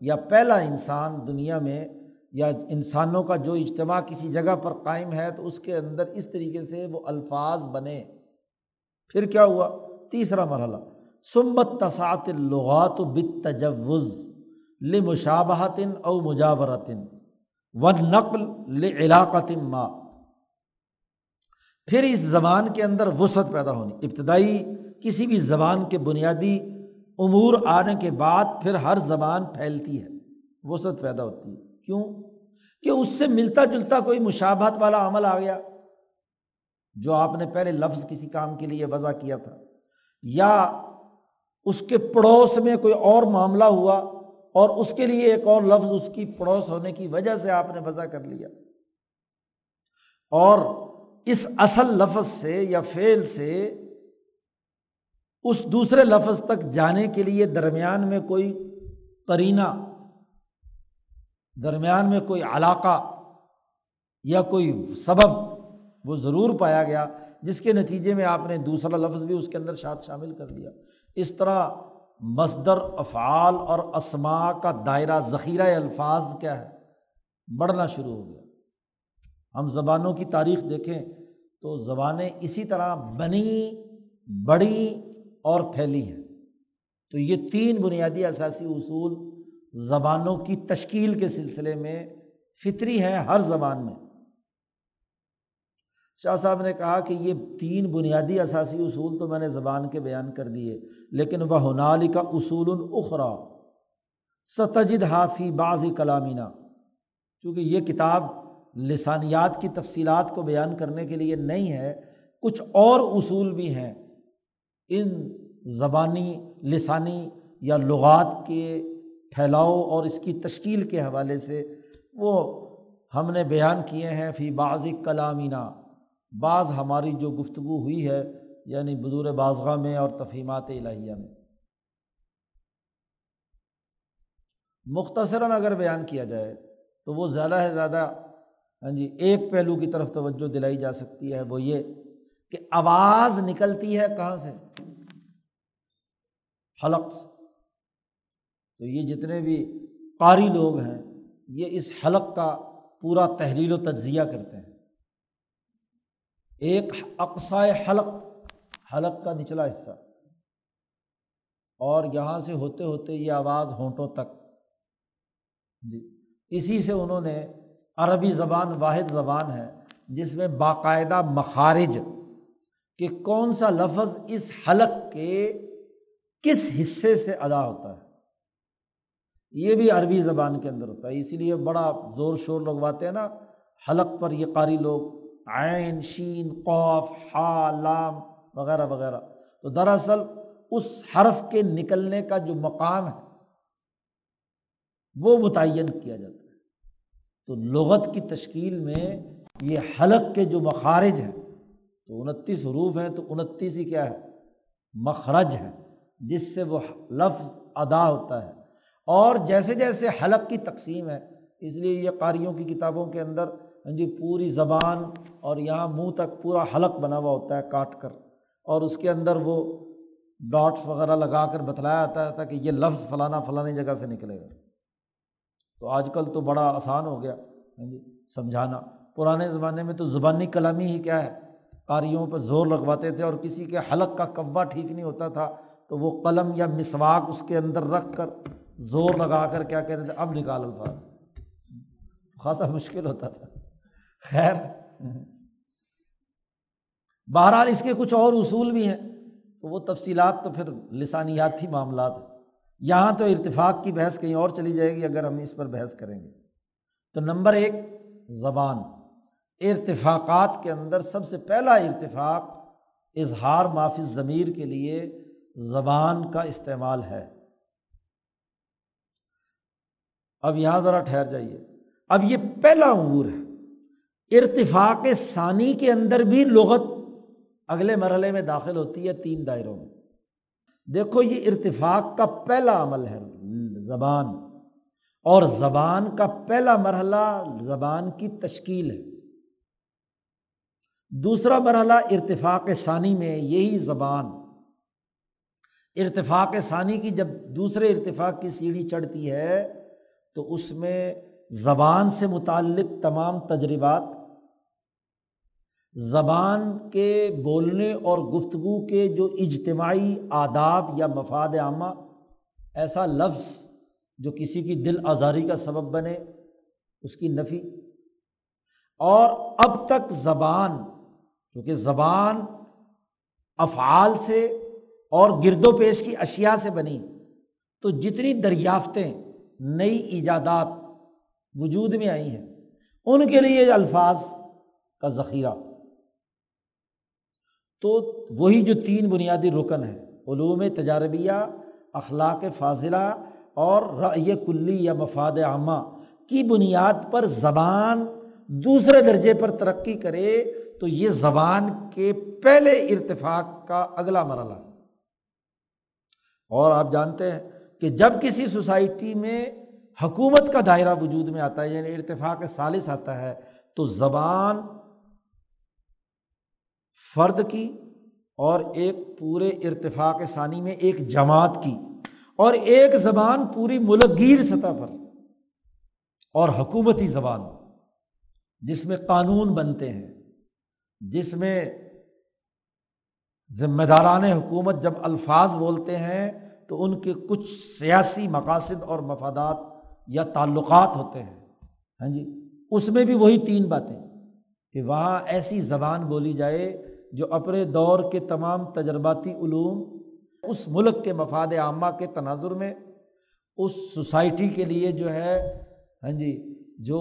یا پہلا انسان دنیا میں یا انسانوں کا جو اجتماع کسی جگہ پر قائم ہے تو اس کے اندر اس طریقے سے وہ الفاظ بنے۔ پھر کیا ہوا؟ تیسرا مرحلہ۔ سمت تسات الغات بت تجوز لمشابہتن او مجاورتن و نقل علاقتم ماں پھر اس زبان کے اندر وسعت پیدا ہونی۔ ابتدائی کسی بھی زبان کے بنیادی امور آنے کے بعد پھر ہر زبان پھیلتی ہے، وسعت پیدا ہوتی ہے۔ کیوں؟ کہ اس سے ملتا جلتا کوئی مشابہت والا عمل آ گیا، جو آپ نے پہلے لفظ کسی کام کے لیے وضع کیا تھا۔ یا اس کے پڑوس میں کوئی اور معاملہ ہوا اور اس کے لیے ایک اور لفظ اس کی پڑوس ہونے کی وجہ سے آپ نے وضع کر لیا۔ اور اس اصل لفظ سے یا فعل سے اس دوسرے لفظ تک جانے کے لیے درمیان میں کوئی کرینہ درمیان میں کوئی علاقہ یا کوئی سبب وہ ضرور پایا گیا، جس کے نتیجے میں آپ نے دوسرا لفظ بھی اس کے اندر شاد شامل کر دیا اس طرح مصدر افعال اور اسما کا دائرہ ذخیرہ الفاظ کیا ہے؟ بڑھنا شروع ہو گیا۔ ہم زبانوں کی تاریخ دیکھیں تو زبانیں اسی طرح بنی، بڑی اور پھیلی ہیں۔ تو یہ تین بنیادی اثاثی اصول زبانوں کی تشکیل کے سلسلے میں فطری ہیں ہر زبان میں۔ شاہ صاحب نے کہا کہ یہ تین بنیادی اثاثی اصول تو میں نے زبان کے بیان کر دیے، لیکن وہ ہنالی کا اصول الخرا ستجد حافی بعضی کلامینہ چونکہ یہ کتاب لسانیات کی تفصیلات کو بیان کرنے کے لیے نہیں ہے، کچھ اور اصول بھی ہیں۔ ان زبانی، لسانی یا لغات کے پھیلاؤ اور اس کی تشکیل کے حوالے سے وہ ہم نے بیان کیے ہیں فی بعض کلامینہ بعض ہماری جو گفتگو ہوئی ہے یعنی بدور بازغاہ میں اور تفہیمات الہیہ میں۔ مختصراً اگر بیان کیا جائے تو وہ زیادہ سے زیادہ ہاں جی ایک پہلو کی طرف توجہ دلائی جا سکتی ہے، وہ یہ کہ آواز نکلتی ہے کہاں سے؟ حلق۔ سے تو یہ جتنے بھی قاری لوگ ہیں، یہ اس حلق کا پورا تحلیل و تجزیہ کرتے ہیں۔ ایک اقسائے حلق حلق کا نچلا حصہ۔ اور یہاں سے ہوتے ہوتے یہ آواز ہونٹوں تک۔ جی۔ اسی سے انہوں نے عربی زبان واحد زبان ہے، جس میں باقاعدہ مخارج کہ کون سا لفظ اس حلق کے کس حصے سے ادا ہوتا ہے؟ یہ بھی عربی زبان کے اندر ہوتا ہے، اسی لیے بڑا زور شور لگواتے ہیں نا، حلق پر یہ قاری لوگ، عین، شین قوف ہا لام وغیرہ وغیرہ۔ تو دراصل اس حرف کے نکلنے کا جو مقام ہے، وہ متعین کیا جاتا ہے۔ تو لغت کی تشکیل میں یہ حلق کے جو مخارج ہیں، تو انتیس حروف ہیں، تو انتیس ہی کیا ہے؟ مخرج ہے جس سے وہ لفظ ادا ہوتا ہے۔ اور جیسے جیسے حلق کی تقسیم ہے، اس لیے یہ قاریوں کی کتابوں کے اندر ہاں جی پوری زبان اور یہاں منہ تک پورا حلق بنا ہوا ہوتا ہے کاٹ کر۔ اور اس کے اندر وہ ڈاٹس وغیرہ لگا کر بتلایا جاتا تھا کہ یہ لفظ فلانا فلانی جگہ سے نکلے۔ گا تو آج کل تو بڑا آسان ہو گیا ہاں جی سمجھانا۔ پرانے زمانے میں تو زبانی کلامی ہی کیا ہے؟ قاریوں پہ زور لگواتے تھے اور کسی کے حلق کا کبا ٹھیک نہیں ہوتا تھا۔ تو وہ قلم یا مسواک اس کے اندر رکھ کر زور لگا کر کیا کہتے تھے، اب نکال الفاظ۔ خاصا مشکل ہوتا تھا۔ خیر۔ بہرحال اس کے کچھ اور اصول بھی ہیں۔ تو وہ تفصیلات تو پھر لسانیاتی معاملات۔ یہاں تو ارتفاق کی بحث کہیں اور چلی جائے گی اگر ہم اس پر بحث کریں گے۔ تو نمبر ایک، زبان۔ ارتفاقات کے اندر سب سے پہلا ارتفاق اظہار معافی ضمیر کے لیے زبان کا استعمال ہے۔ اب یہاں ذرا ٹھہر جائیے۔ اب یہ پہلا امور ہے۔ ارتفاق ثانی کے اندر بھی لغت اگلے مرحلے میں داخل ہوتی ہے تین دائروں میں۔ دیکھو یہ ارتفاق کا پہلا عمل ہے، زبان۔ اور زبان کا پہلا مرحلہ زبان کی تشکیل ہے۔ دوسرا مرحلہ ارتفاق ثانی میں یہی زبان۔ ارتفاق ثانی کی جب دوسرے ارتفاق کی سیڑھی چڑھتی ہے، تو اس میں زبان سے متعلق تمام تجربات، زبان کے بولنے اور گفتگو کے جو اجتماعی آداب یا مفاد عامہ، ایسا لفظ جو کسی کی دل آزاری کا سبب بنے، اس کی نفی۔ اور اب تک زبان، کیونکہ زبان افعال سے اور گرد و پیش کی اشیا سے بنی۔ تو جتنی دریافتیں نئی ایجادات وجود میں آئی ہیں، ان کے لیے الفاظ کا ذخیرہ۔ تو وہی جو تین بنیادی رکن ہیں، علوم تجاربیہ، اخلاق فاضلہ اور رأی کلی یا مفاد عامہ، کی بنیاد پر زبان دوسرے درجے پر ترقی کرے، تو یہ زبان کے پہلے ارتفاق کا اگلا مرحلہ۔ اور آپ جانتے ہیں کہ جب کسی سوسائٹی میں حکومت کا دائرہ وجود میں آتا ہے یعنی ارتفاق سالس آتا ہے، تو زبان فرد کی اور ایک پورے ارتفاق ثانی میں ایک جماعت کی اور ایک زبان پوری ملک گیر سطح پر اور حکومتی زبان، جس میں قانون بنتے ہیں، جس میں ذمہ داران حکومت جب الفاظ بولتے ہیں تو ان کے کچھ سیاسی مقاصد اور مفادات یا تعلقات ہوتے ہیں۔ ہاں جی؟ اس میں بھی وہی تین باتیں کہ وہاں ایسی زبان بولی جائے جو اپنے دور کے تمام تجرباتی علوم، اس ملک کے مفاد عامہ کے تناظر میں، اس سوسائٹی کے لیے جو ہے ہاں جی جو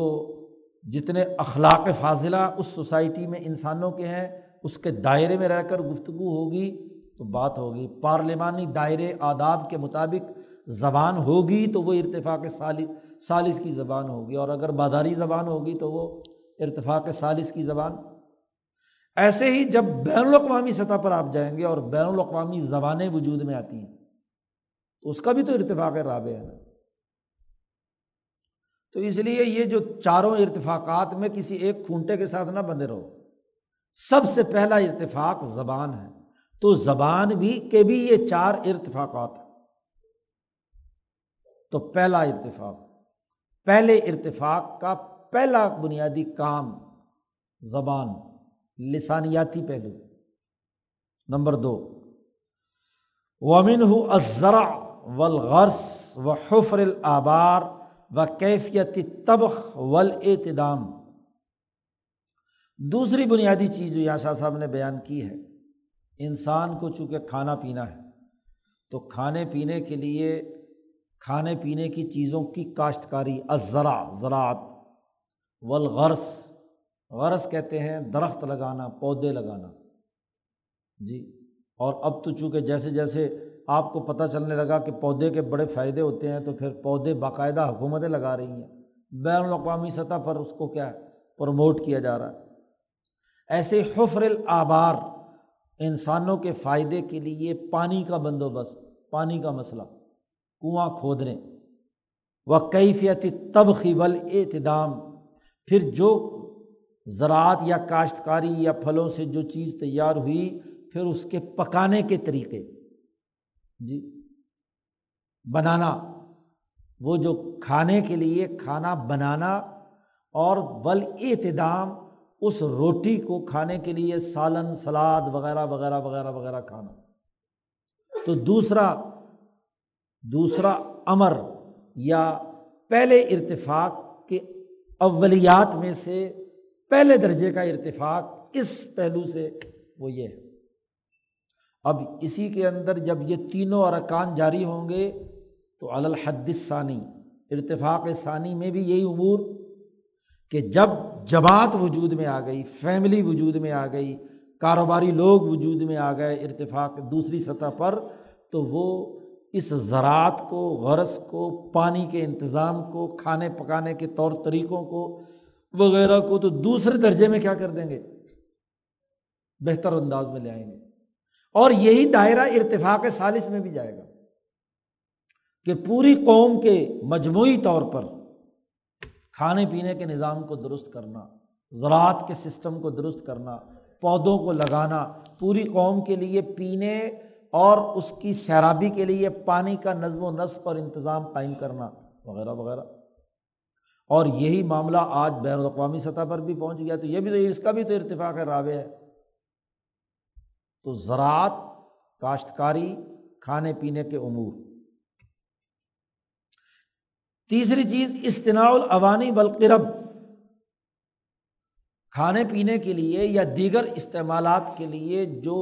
جتنے اخلاق فاضلہ اس سوسائٹی میں انسانوں کے ہیں اس کے دائرے میں رہ کر گفتگو ہوگی تو بات ہوگی۔ پارلیمانی دائرے آداب کے مطابق زبان ہوگی تو وہ ارتفاق سالس سالس کی زبان ہوگی اور اگر بازاری زبان ہوگی تو وہ ارتفاق سالس کی زبان۔ ایسے ہی جب بین الاقوامی سطح پر آپ جائیں گے اور بین الاقوامی زبانیں وجود میں آتی ہیں، تو اس کا بھی تو ارتفاق رابع ہے نا۔ تو اس لیے یہ جو چاروں ارتفاقات میں کسی ایک کھونٹے کے ساتھ نہ بندے رہو۔ سب سے پہلا ارتفاق زبان ہے۔ تو زبان بھی کے بھی یہ چار ارتفاقات ہیں۔ تو پہلا ارتفاق، پہلے ارتفاق کا پہلا بنیادی کام زبان، لسانیاتی پہلو۔ نمبر دو ومن ہو ازرا ولغرس و حفر الآبار و کیفیت تبخ ول اعتدام دوسری بنیادی چیز جو یاشا صاحب نے بیان کی ہے، انسان کو چونکہ کھانا پینا ہے، تو کھانے پینے کے لیے کھانے پینے کی چیزوں کی کاشتکاری ازرا زراعت ولغرس غرض کہتے ہیں، درخت لگانا، پودے لگانا۔ جی اور اب تو چونکہ جیسے جیسے آپ کو پتہ چلنے لگا کہ پودے کے بڑے فائدے ہوتے ہیں، تو پھر پودے باقاعدہ حکومتیں لگا رہی ہیں۔ بین الاقوامی سطح پر اس کو کیا پروموٹ کیا جا رہا ہے۔ ایسے حفر الآبار انسانوں کے فائدے کے لیے پانی کا بندوبست، پانی کا مسئلہ، کنواں کھودنے و کیفیت تبخی ول اعتدام پھر جو زراعت یا کاشتکاری یا پھلوں سے جو چیز تیار ہوئی، پھر اس کے پکانے کے طریقے۔ جی بنانا، وہ جو کھانے کے لیے کھانا بنانا اور بل اعتدام اس روٹی کو کھانے کے لیے سالن، سلاد وغیرہ وغیرہ وغیرہ وغیرہ کھانا۔ تو دوسرا دوسرا امر یا پہلے ارتفاق کے اولیات میں سے پہلے درجے کا ارتفاق، اس پہلو سے وہ یہ ہے۔ اب اسی کے اندر جب یہ تینوں ارکان جاری ہوں گے تو الحد ثانی ارتفاق ثانی میں بھی یہی امور کہ جب جماعت وجود میں آ گئی، فیملی وجود میں آ گئی، کاروباری لوگ وجود میں آ گئے، ارتفاق دوسری سطح پر، تو وہ اس زراعت کو، غرض کو، پانی کے انتظام کو، کھانے پکانے کے طور طریقوں کو وغیرہ کو تو دوسرے درجے میں کیا کر دیں گے؟ بہتر انداز میں لے آئیں گے۔ اور یہی دائرہ ارتفاق سالس میں بھی جائے گا کہ پوری قوم کے مجموعی طور پر کھانے پینے کے نظام کو درست کرنا، زراعت کے سسٹم کو درست کرنا، پودوں کو لگانا، پوری قوم کے لیے پینے اور اس کی سیرابی کے لیے پانی کا نظم و نسق اور انتظام قائم کرنا، وغیرہ وغیرہ۔ اور یہی معاملہ آج بین الاقوامی سطح پر بھی پہنچ گیا۔ تو یہ بھی تو اس کا بھی تو ارتفاق راوے ہے۔ تو زراعت، کاشتکاری، کھانے پینے کے امور۔ تیسری چیز استناع العوانی بلقرب کھانے پینے کے لیے یا دیگر استعمالات کے لیے جو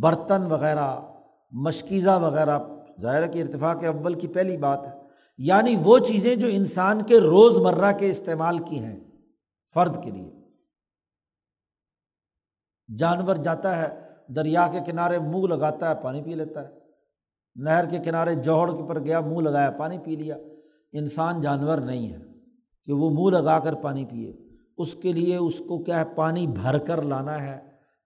برتن وغیرہ، مشکیزہ وغیرہ، ظاہر کے ارتفاق اول کی پہلی بات ہے یعنی وہ چیزیں جو انسان کے روز مرہ کے استعمال کی ہیں فرد کے لیے۔ جانور جاتا ہے، دریا کے کنارے منہ لگاتا ہے، پانی پی لیتا ہے۔ نہر کے کنارے جوہڑ کے پر گیا، منہ لگایا، پانی پی لیا۔ انسان جانور نہیں ہے، کہ وہ منہ لگا کر پانی پیے۔ اس کے لیے اس کو کیا ہے، پانی بھر کر لانا ہے۔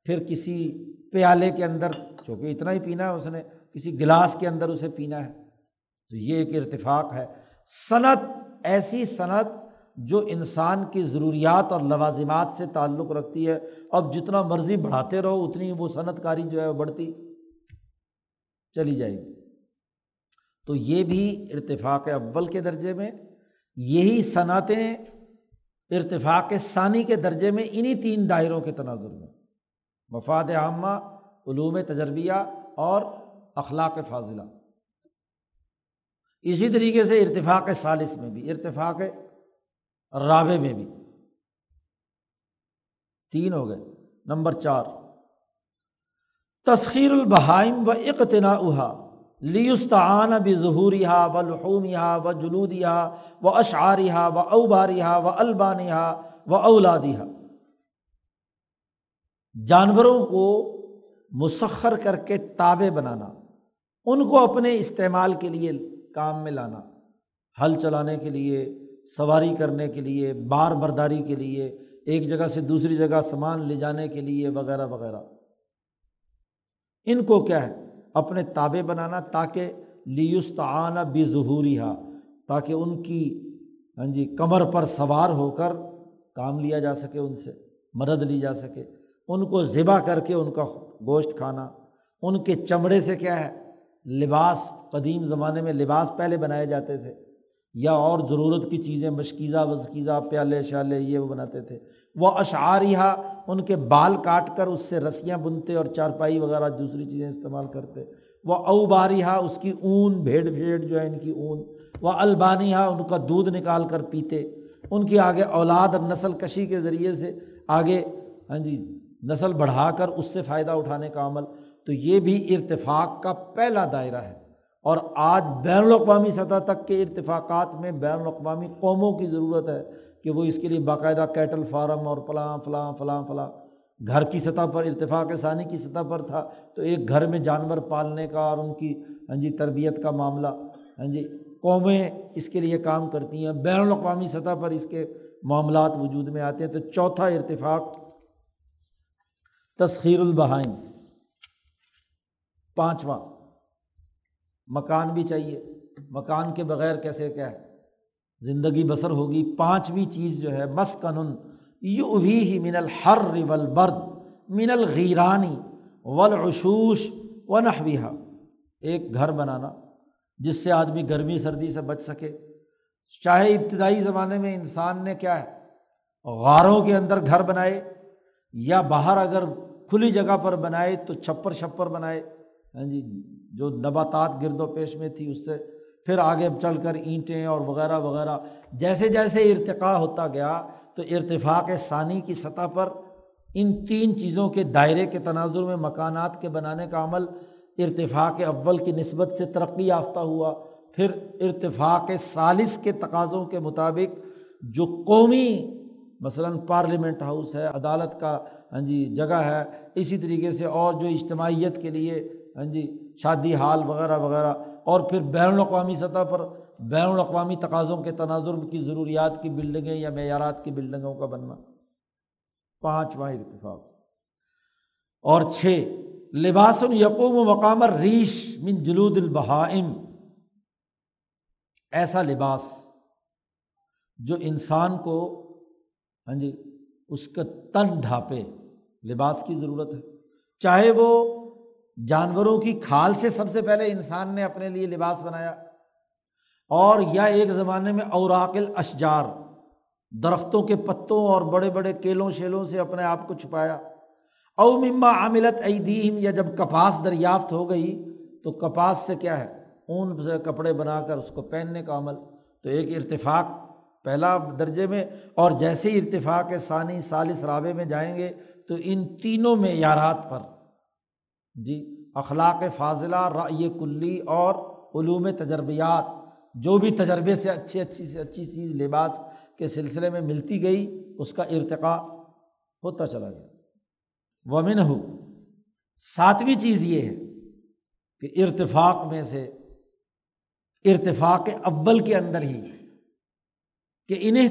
پھر کسی پیالے کے اندر، چونکہ اتنا ہی پینا ہے اس نے، کسی گلاس کے اندر اسے پینا ہے۔ تو یہ ایک ارتفاق ہے۔ صنعت، ایسی صنعت جو انسان کی ضروریات اور لوازمات سے تعلق رکھتی ہے۔ اب جتنا مرضی بڑھاتے رہو، اتنی وہ صنعت کاری جو ہے وہ بڑھتی۔ چلی جائے گی۔ تو یہ بھی ارتفاق اول کے درجے میں، یہی صنعتیں ارتفاق ثانی کے درجے میں انہیں تین دائروں کے تناظر میں، مفاد عامہ، علوم تجربیہ اور اخلاق فاضلہ۔ اسی طریقے سے ارتفاق سالس میں بھی، ارتفاق رابع میں بھی۔ تین ہو گئے۔ نمبر چار۔ تسخیر البہائم و اقتنا لیستعان بھی ظہوریا و لحومیا و جلودیا و اشعاریا و اوباریا و البانیہ و اولادیہ جانوروں کو مسخر کر کے تابے بنانا، ان کو اپنے استعمال کے لیے کام میں لانا، ہل چلانے کے لیے، سواری کرنے کے لیے، بار برداری کے لیے، ایک جگہ سے دوسری جگہ سامان لے جانے کے لیے، وغیرہ وغیرہ۔ ان کو کیا ہے؟ اپنے تابے بنانا تاکہ لیستعان بھی ظہوری تاکہ ان کی ہاں جی کمر پر سوار ہو کر کام لیا جا سکے، ان سے مدد لی جا سکے۔ ان کو ذبح کر کے ان کا گوشت کھانا۔ ان کے چمڑے سے کیا ہے؟ لباس، قدیم زمانے میں لباس پہلے بنائے جاتے تھے۔ یا اور ضرورت کی چیزیں، مشکیزہ، وزکیزہ، پیالے، شالے، یہ وہ بناتے تھے۔ وہ اشعاریہ ان کے بال کاٹ کر اس سے رسیاں بنتے اور چارپائی وغیرہ دوسری چیزیں استعمال کرتے۔ وہ اوباریہ اس کی اون، بھیڑ بھیڑ جو ہے ان کی اون۔ وہ البانیہ ان کا دودھ نکال کر پیتے۔ ان کی آگے اولاد اور نسل کشی کے ذریعے سے آگے ہاں جی نسل بڑھا کر اس سے فائدہ اٹھانے کا عمل۔ تو یہ بھی ارتفاق کا پہلا دائرہ ہے۔ اور آج بین الاقوامی سطح تک کے ارتفاقات میں بین الاقوامی قوموں کی ضرورت ہے۔ کہ وہ اس کے لیے باقاعدہ کیٹل فارم اور فلاں فلاں فلاں فلاں گھر کی سطح پر ارتفاق ثانی کی سطح پر تھا۔ تو ایک گھر میں جانور پالنے کا اور ان کی ہاں جی تربیت کا معاملہ ہاں جی قومیں اس کے لیے کام کرتی ہیں۔ بین الاقوامی سطح پر اس کے معاملات وجود میں آتے ہیں۔ تو چوتھا ارتفاق تسخیر البہائن پانچواں، مکان بھی چاہیے۔ مکان کے بغیر کیسے کیا ہے؟ زندگی بسر ہوگی، پانچویں چیز جو ہے مسکن یو ہی من الحر برد من الغیرانی ولعشوش و ایک گھر بنانا جس سے آدمی گرمی، سردی سے بچ سکے۔ چاہے ابتدائی زمانے میں انسان نے کیا ہے، غاروں کے اندر گھر بنائے یا باہر اگر کھلی جگہ پر بنائے تو چھپر چھپر بنائے۔ ہاں جی جو نباتات گرد و پیش میں تھی، اس سے پھر آگے چل کر اینٹیں اور وغیرہ وغیرہ، جیسے جیسے ارتقاء ہوتا گیا، تو ارتفاق ثانی کی سطح پر ان تین چیزوں کے دائرے کے تناظر میں مکانات کے بنانے کا عمل ارتفاق اول کی نسبت سے ترقی یافتہ ہوا۔ پھر ارتفاق ثالث کے تقاضوں کے مطابق جو قومی، مثلاً پارلیمنٹ ہاؤس ہے، عدالت کا ہاں جی جگہ ہے، اسی طریقے سے اور جو اجتماعیت کے لیے ہاں جی شادی حال وغیرہ وغیرہ اور پھر بین الاقوامی سطح پر بین الاقوامی تقاضوں کے تناظر کی ضروریات کی بلڈنگیں یا معیارات کی بلڈنگوں کا بننا۔ پانچواں اتفاق۔ اور چھ، لباس یقوم و مقام ریش من جلود البہائم۔ ایسا لباس جو انسان کو ہاں جی اس کا تن ڈھانپے، لباس کی ضرورت ہے۔ چاہے وہ جانوروں کی کھال سے سب سے پہلے انسان نے اپنے لیے لباس بنایا اور یا ایک زمانے میں اوراقل اشجار درختوں کے پتوں اور بڑے بڑے کیلوں شیلوں سے اپنے آپ کو چھپایا۔ او مما عاملت ایدیم یا جب کپاس دریافت ہو گئی تو کپاس سے کیا ہے؟ اون سے کپڑے بنا کر اس کو پہننے کا عمل۔ تو ایک ارتفاق، پہلا درجے میں، اور جیسے ہی ارتفاق ثانی سالس رابع میں جائیں گے تو ان تینوں معیارات پر جی اخلاق فاضلہ رائے کلی اور علوم تجربیات، جو بھی تجربے سے اچھی اچھی سے اچھی چیز، لباس کے سلسلے میں ملتی گئی، اس کا ارتقا ہوتا چلا گیا۔ ومن ہو ساتویں چیز یہ ہے کہ ارتفاق میں سے، ارتفاق اول کے اندر ہی، کہ انہیں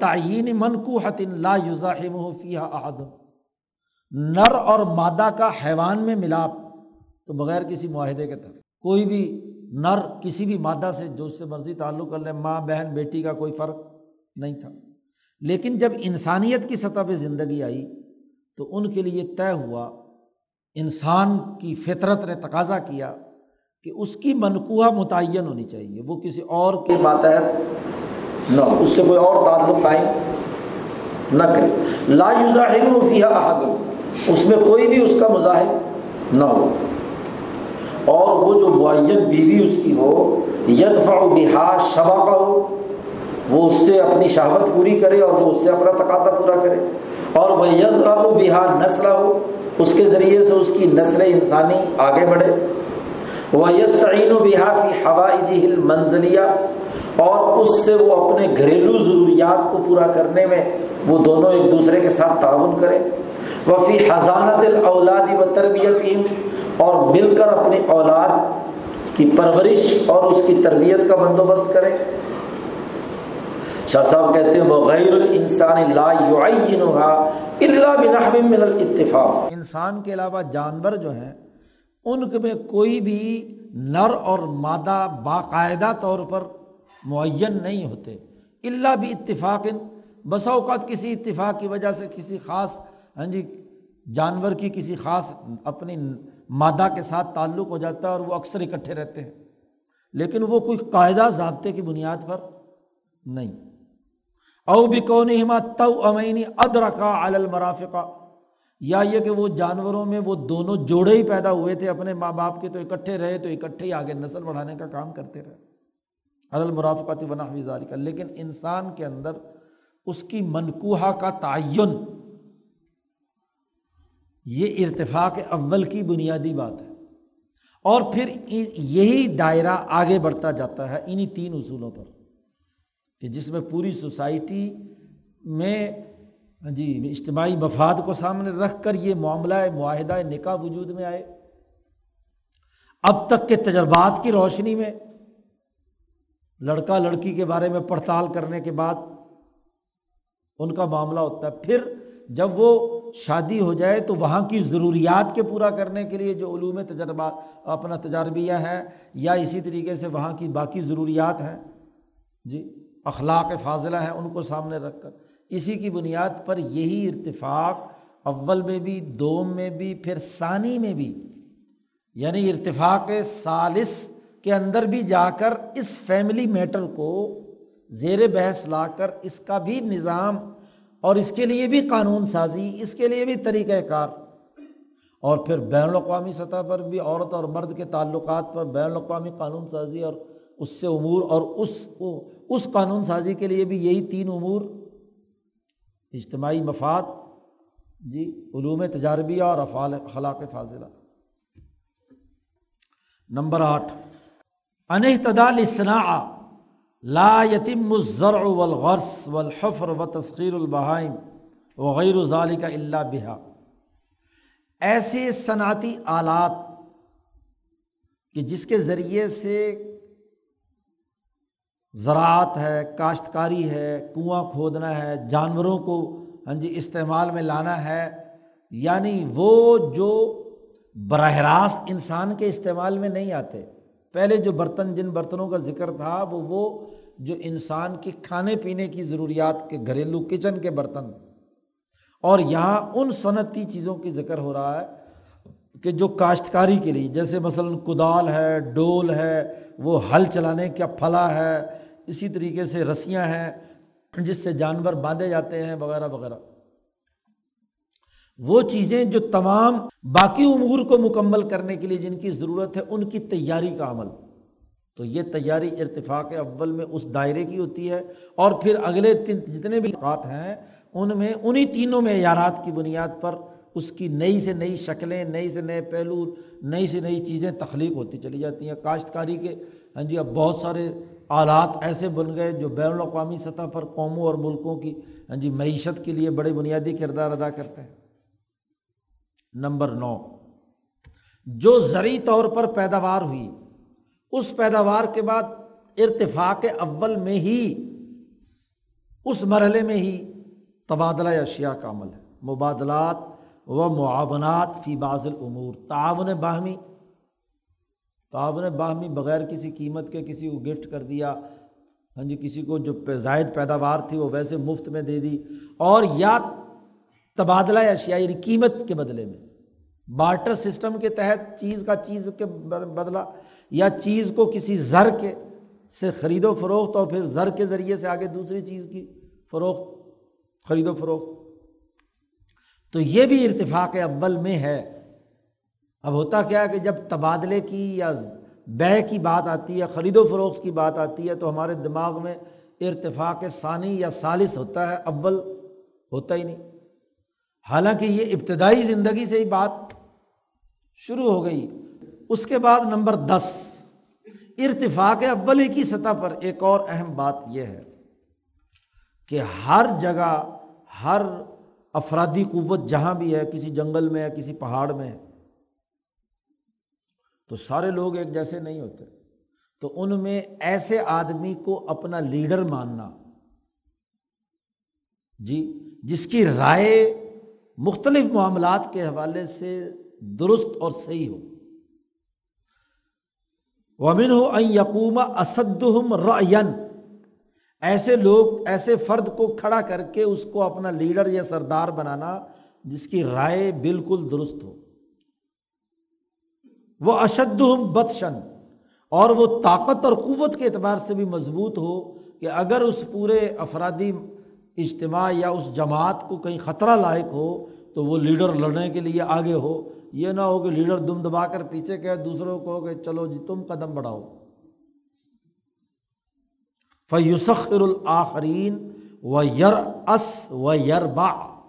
تعین من کو حتن لا یوزاحم فی احد۔ نر اور مادہ کا حیوان میں ملاپ، تو بغیر کسی معاہدے کے تحت کوئی بھی نر کسی بھی مادہ سے جو اس سے مرضی تعلق کر لے، ماں، بہن، بیٹی کا کوئی فرق نہیں تھا۔ لیکن جب انسانیت کی سطح پہ زندگی آئی، تو ان کے لیے طے ہوا، انسان کی فطرت نے تقاضا کیا کہ اس کی منقوہ متعین ہونی چاہیے، وہ کسی اور کے ماتحت نہ اس سے کوئی اور تعلق قائم نہ کرے۔ لا احد۔ اس میں کوئی بھی اس کا مظاہر نہ ہو۔ اور وہ جو معین بیوی اس کی ہو، یدفع بہا شبا کا ہو وہ اس سے اپنی شہوت پوری کرے اور وہ اس سے اپنا تقاضا پورا کرے۔ اور وہ یزرا ہو بہا نسل ہو اس کے ذریعے سے اس کی نسل انسانی آگے بڑھے۔ وہ یسعین و بہا فی ہوائی منزلیا اور اس سے وہ اپنے گھریلو ضروریات کو پورا کرنے میں وہ دونوں ایک دوسرے کے ساتھ تعاون کرے۔ وہ فی حضانت الاولادی و تربیت اور مل کر اپنی اولاد کی پرورش اور اس کی تربیت کا بندوبست کرے شاہ صاحب کہتے ہیں وہ غیر الانسان لا الا بنحو من الاتفاق انسان کے علاوہ جانور جو ہیں، ان میں کوئی بھی نر اور مادہ باقاعدہ طور پر معین نہیں ہوتے۔ اللہ بھی اتفاق بسا اوقات کسی اتفاق کی وجہ سے کسی خاص ہاں جی جانور کی کسی خاص اپنی مادہ کے ساتھ تعلق ہو جاتا ہے اور وہ اکثر اکٹھے رہتے ہیں۔ لیکن وہ کوئی قاعدہ ضابطے کی بنیاد پر نہیں۔ او بھی کون تو امینی ادرکا المرافقہ یا یہ کہ وہ جانوروں میں وہ دونوں جوڑے ہی پیدا ہوئے تھے، اپنے ماں باپ کے تو اکٹھے رہے، تو اکٹھے ہی آگے نسل بڑھانے کا کام کرتے رہے۔ المرافقاتی بنا ہوئی کا لیکن انسان کے اندر اس کی منقوہ کا تعین یہ ارتفاق اول کی بنیادی بات ہے۔ اور پھر یہی دائرہ آگے بڑھتا جاتا ہے انہیں تین اصولوں پر کہ جس میں پوری سوسائٹی میں جی اجتماعی مفاد کو سامنے رکھ کر یہ معاملہ، معاہدہ، نکاح وجود میں آئے۔ اب تک کے تجربات کی روشنی میں لڑکا لڑکی کے بارے میں پڑتال کرنے کے بعد ان کا معاملہ ہوتا ہے۔ پھر جب وہ شادی ہو جائے تو وہاں کی ضروریات کے پورا کرنے کے لیے جو علوم تجربات اپنا تجربیہ ہے، یا اسی طریقے سے وہاں کی باقی ضروریات ہیں۔ جی اخلاق فاضلہ ہیں، ان کو سامنے رکھ کر۔ اسی کی بنیاد پر یہی ارتفاق اول میں بھی، دوم میں بھی، پھر ثانی میں بھی۔ یعنی ارتفاق سالس کے اندر بھی جا کر اس فیملی میٹر کو زیر بحث لا کر اس کا بھی نظام اور اس کے لیے بھی قانون سازی، اس کے لیے بھی طریقۂ کار۔ اور پھر بین الاقوامی سطح پر بھی عورت اور مرد کے تعلقات پر بین الاقوامی قانون سازی اور اس سے امور اور اس اس قانون سازی کے لیے بھی یہی تین امور۔ اجتماعی مفاد جی علوم تجاربیہ اور افعال خلاق فاضلہ۔ نمبر آٹھ۔ انحتدال صنا لا یتم الزرع والغرس والحفر و تسخیر البہائم وغیر ظالی کا اللہ بہا۔ ایسے صنعتی آلات کہ جس کے ذریعے سے زراعت ہے، کاشتکاری ہے، کنواں کھودنا ہے، جانوروں کو ہاں جی استعمال میں لانا ہے یعنی وہ جو براہ راست انسان کے استعمال میں نہیں آتے۔ پہلے جو برتن، جن برتنوں کا ذکر تھا، وہ وہ جو انسان کی کھانے پینے کی ضروریات کے گھریلو کچن کے برتن۔ اور یہاں ان صنعتی چیزوں کی ذکر ہو رہا ہے کہ جو کاشتکاری کے لیے، جیسے مثلاً کدال ہے، ڈول ہے، وہ ہل چلانے کا پھلا ہے، اسی طریقے سے رسیاں ہیں، جس سے جانور باندھے جاتے ہیں، وغیرہ وغیرہ۔ وہ چیزیں جو تمام باقی امور کو مکمل کرنے کے لیے جن کی ضرورت ہے، ان کی تیاری کا عمل۔ تو یہ تیاری ارتفاق اول میں اس دائرے کی ہوتی ہے اور پھر اگلے جتنے بھی اوقات ہیں، ان میں انہیں تینوں معیارات کی بنیاد پر اس کی نئی سے نئی شکلیں، نئی سے نئے پہلو، نئی سے نئی چیزیں تخلیق ہوتی چلی جاتی ہیں۔ کاشتکاری کے ہاں جی اب بہت سارے آلات ایسے بن گئے جو بین الاقوامی سطح پر قوموں اور ملکوں کی ہاں جی معیشت کے لیے بڑے بنیادی کردار ادا کرتے ہیں۔ نمبر نو، جو زرعی طور پر پیداوار ہوئی اس پیداوار کے بعد ارتفاق اول میں ہی، اس مرحلے میں ہی تبادلہ اشیاء کا عمل ہے۔ مبادلات و معاونات فی باز العمور تعاون باہمی۔ تعاون باہمی بغیر کسی قیمت کے کسی کو گفٹ کر دیا ہاں جی کسی کو جو زائد پیداوار تھی وہ ویسے مفت میں دے دی۔ اور یا تبادلہ اشیاء یعنی قیمت کے بدلے میں۔ بارٹر سسٹم کے تحت چیز کا چیز کے بدلا یا چیز کو کسی زر کے سے خرید و فروخت اور پھر زر کے ذریعے سے آگے دوسری چیز کی فروخت، خرید و فروخت۔ تو یہ بھی ارتفاق اول میں ہے۔ اب ہوتا کیا ہے کہ جب تبادلے کی یا بے کی بات آتی ہے خرید و فروخت کی بات آتی ہے، تو ہمارے دماغ میں ارتفاق ثانی یا سالس ہوتا ہے۔ اول ہوتا ہی نہیں۔ حالانکہ یہ ابتدائی زندگی سے ہی بات شروع ہو گئی۔ اس کے بعد نمبر دس، ارتفاق اول کی سطح پر ایک اور اہم بات یہ ہے کہ ہر جگہ، ہر افرادی قوت جہاں بھی ہے، کسی جنگل میں ہے کسی پہاڑ میں ہے تو سارے لوگ ایک جیسے نہیں ہوتے۔ تو ان میں ایسے آدمی کو اپنا لیڈر ماننا جی جس کی رائے مختلف معاملات کے حوالے سے درست اور صحیح ہو۔ ومن ہو یقوم اسدم رین ایسے لوگ، ایسے فرد کو کھڑا کر کے اس کو اپنا لیڈر یا سردار بنانا جس کی رائے بالکل درست ہو۔ وہ اشد بدشن اور وہ طاقت اور قوت کے اعتبار سے بھی مضبوط ہو کہ اگر اس پورے افرادی اجتماع یا اس جماعت کو کہیں خطرہ لاحق ہو تو وہ لیڈر لڑنے کے لیے آگے ہو۔ یہ نہ ہو کہ لیڈر دم دبا کر پیچھے کہ دوسروں کو کہ چلو جی تم قدم بڑھاؤ۔ فیوسخر الآخرین و یر اس و یر با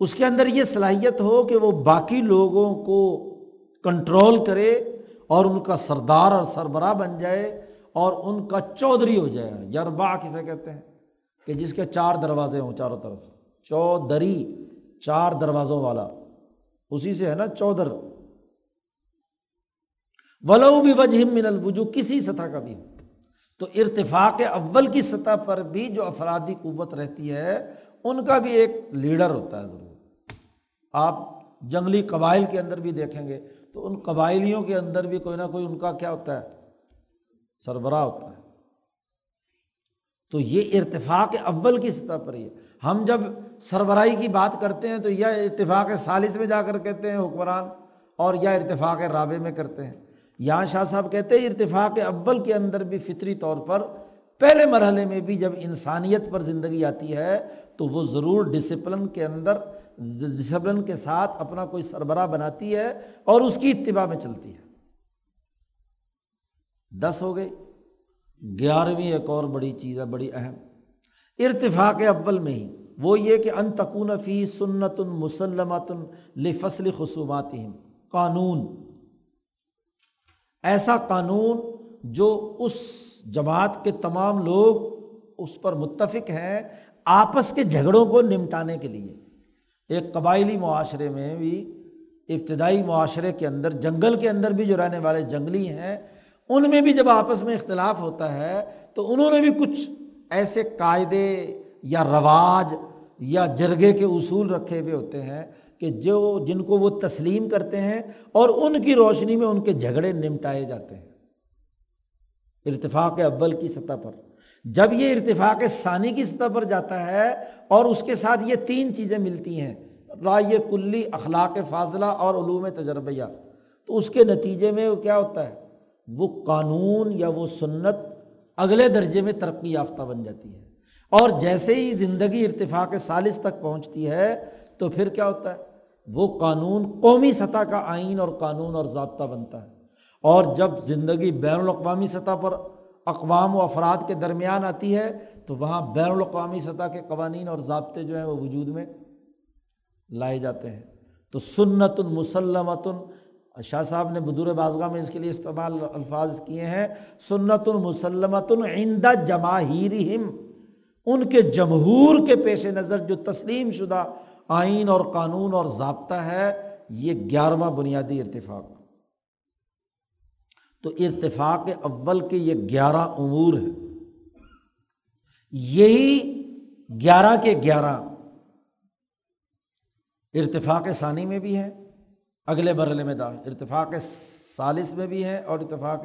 اس کے اندر یہ صلاحیت ہو کہ وہ باقی لوگوں کو کنٹرول کرے اور ان کا سردار اور سربراہ بن جائے اور ان کا چودھری ہو جائے۔ یربا کسے کہتے ہیں؟ کہ جس کے چار دروازے ہوں چاروں طرف۔ چودھری، چار دروازوں والا۔ اسی سے ہے نا چودر۔ ولو بھی وجہ من الوجو کسی سطح کا بھی۔ تو ارتفاق اول کی سطح پر بھی جو افرادی قوت رہتی ہے، ان کا بھی ایک لیڈر ہوتا ہے ضرور۔ آپ جنگلی قبائل کے اندر بھی دیکھیں گے، تو ان قبائلیوں کے اندر بھی کوئی نہ کوئی ان کا کیا ہوتا ہے؟ سربراہ ہوتا ہے۔ تو یہ ارتفاق اول کی سطح پر ہی ہے۔ ہم جب سربراہی کی بات کرتے ہیں تو یا اتفاق سالس میں جا کر کہتے ہیں حکمران اور یا ارتفاق رابع میں کرتے ہیں۔ یہاں شاہ صاحب کہتے ہیں ارتفاق اول کے اندر بھی فطری طور پر پہلے مرحلے میں بھی جب انسانیت پر زندگی آتی ہے تو وہ ضرور ڈسپلن کے اندر ڈسپلن کے ساتھ اپنا کوئی سربراہ بناتی ہے اور اس کی اتباع میں چلتی ہے۔ دس ہو گئی۔ گیارہویں ایک اور بڑی چیز ہے، بڑی اہم۔ ارتفاق اول میں ہی وہ یہ کہ ان تکون فی سنت مسلمت لفصل خصومات قانون۔ ایسا قانون جو اس جماعت کے تمام لوگ اس پر متفق ہیں، آپس کے جھگڑوں کو نمٹانے کے لیے۔ ایک قبائلی معاشرے میں بھی، ابتدائی معاشرے کے اندر، جنگل کے اندر بھی جو رہنے والے جنگلی ہیں، ان میں بھی جب آپس میں اختلاف ہوتا ہے، تو انہوں نے بھی کچھ ایسے قاعدے یا رواج یا جرگے کے اصول رکھے ہوئے ہوتے ہیں کہ جو جن کو وہ تسلیم کرتے ہیں اور ان کی روشنی میں ان کے جھگڑے نمٹائے جاتے ہیں۔ ارتفاق اول کی سطح پر۔ جب یہ ارتفاق ثانی کی سطح پر جاتا ہے اور اس کے ساتھ یہ تین چیزیں ملتی ہیں، رائے کلی، اخلاق فاضلہ اور علوم تجربہ تو اس کے نتیجے میں وہ کیا ہوتا ہے؟ وہ قانون یا وہ سنت اگلے درجے میں ترقی یافتہ بن جاتی ہے۔ اور جیسے ہی زندگی ارتفاق سالس تک پہنچتی ہے تو پھر کیا ہوتا ہے؟ وہ قانون قومی سطح کا آئین اور قانون اور ضابطہ بنتا ہے۔ اور جب زندگی بین الاقوامی سطح پر اقوام و افراد کے درمیان آتی ہے تو وہاں بین الاقوامی سطح کے قوانین اور ضابطے جو ہیں وہ وجود میں لائے جاتے ہیں۔ تو سنت المسلمت شاہ صاحب نے بدور بازگاہ میں اس کے لیے استعمال الفاظ کیے ہیں۔ سنت المسلمت عند جماہیر ان کے جمہور کے پیش نظر جو تسلیم شدہ آئین اور قانون اور ضابطہ ہے، یہ گیارہواں بنیادی ارتفاق۔ تو ارتفاق اول کے یہ گیارہ امور ہے یہی گیارہ کے گیارہ ارتفاق ثانی میں بھی ہے اگلے مرحلے میں داخل ارتفاق سالس میں بھی ہے اور اتفاق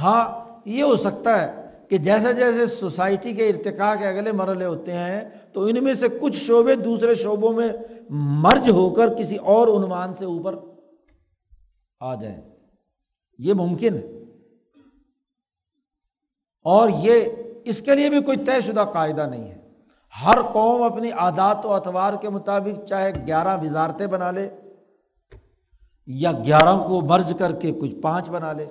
ہاں یہ ہو سکتا ہے کہ جیسے جیسے سوسائٹی کے ارتقاء کے اگلے مرحلے ہوتے ہیں، تو ان میں سے کچھ شعبے دوسرے شعبوں میں مرج ہو کر کسی اور عنوان سے اوپر آ جائیں۔ یہ ممکن ہے۔ اور یہ اس کے لیے بھی کوئی طے شدہ قاعدہ نہیں ہے۔ ہر قوم اپنی عادات و اتوار کے مطابق چاہے گیارہ وزارتیں بنا لے یا گیارہ کو مرج کر کے کچھ پانچ بنا لے،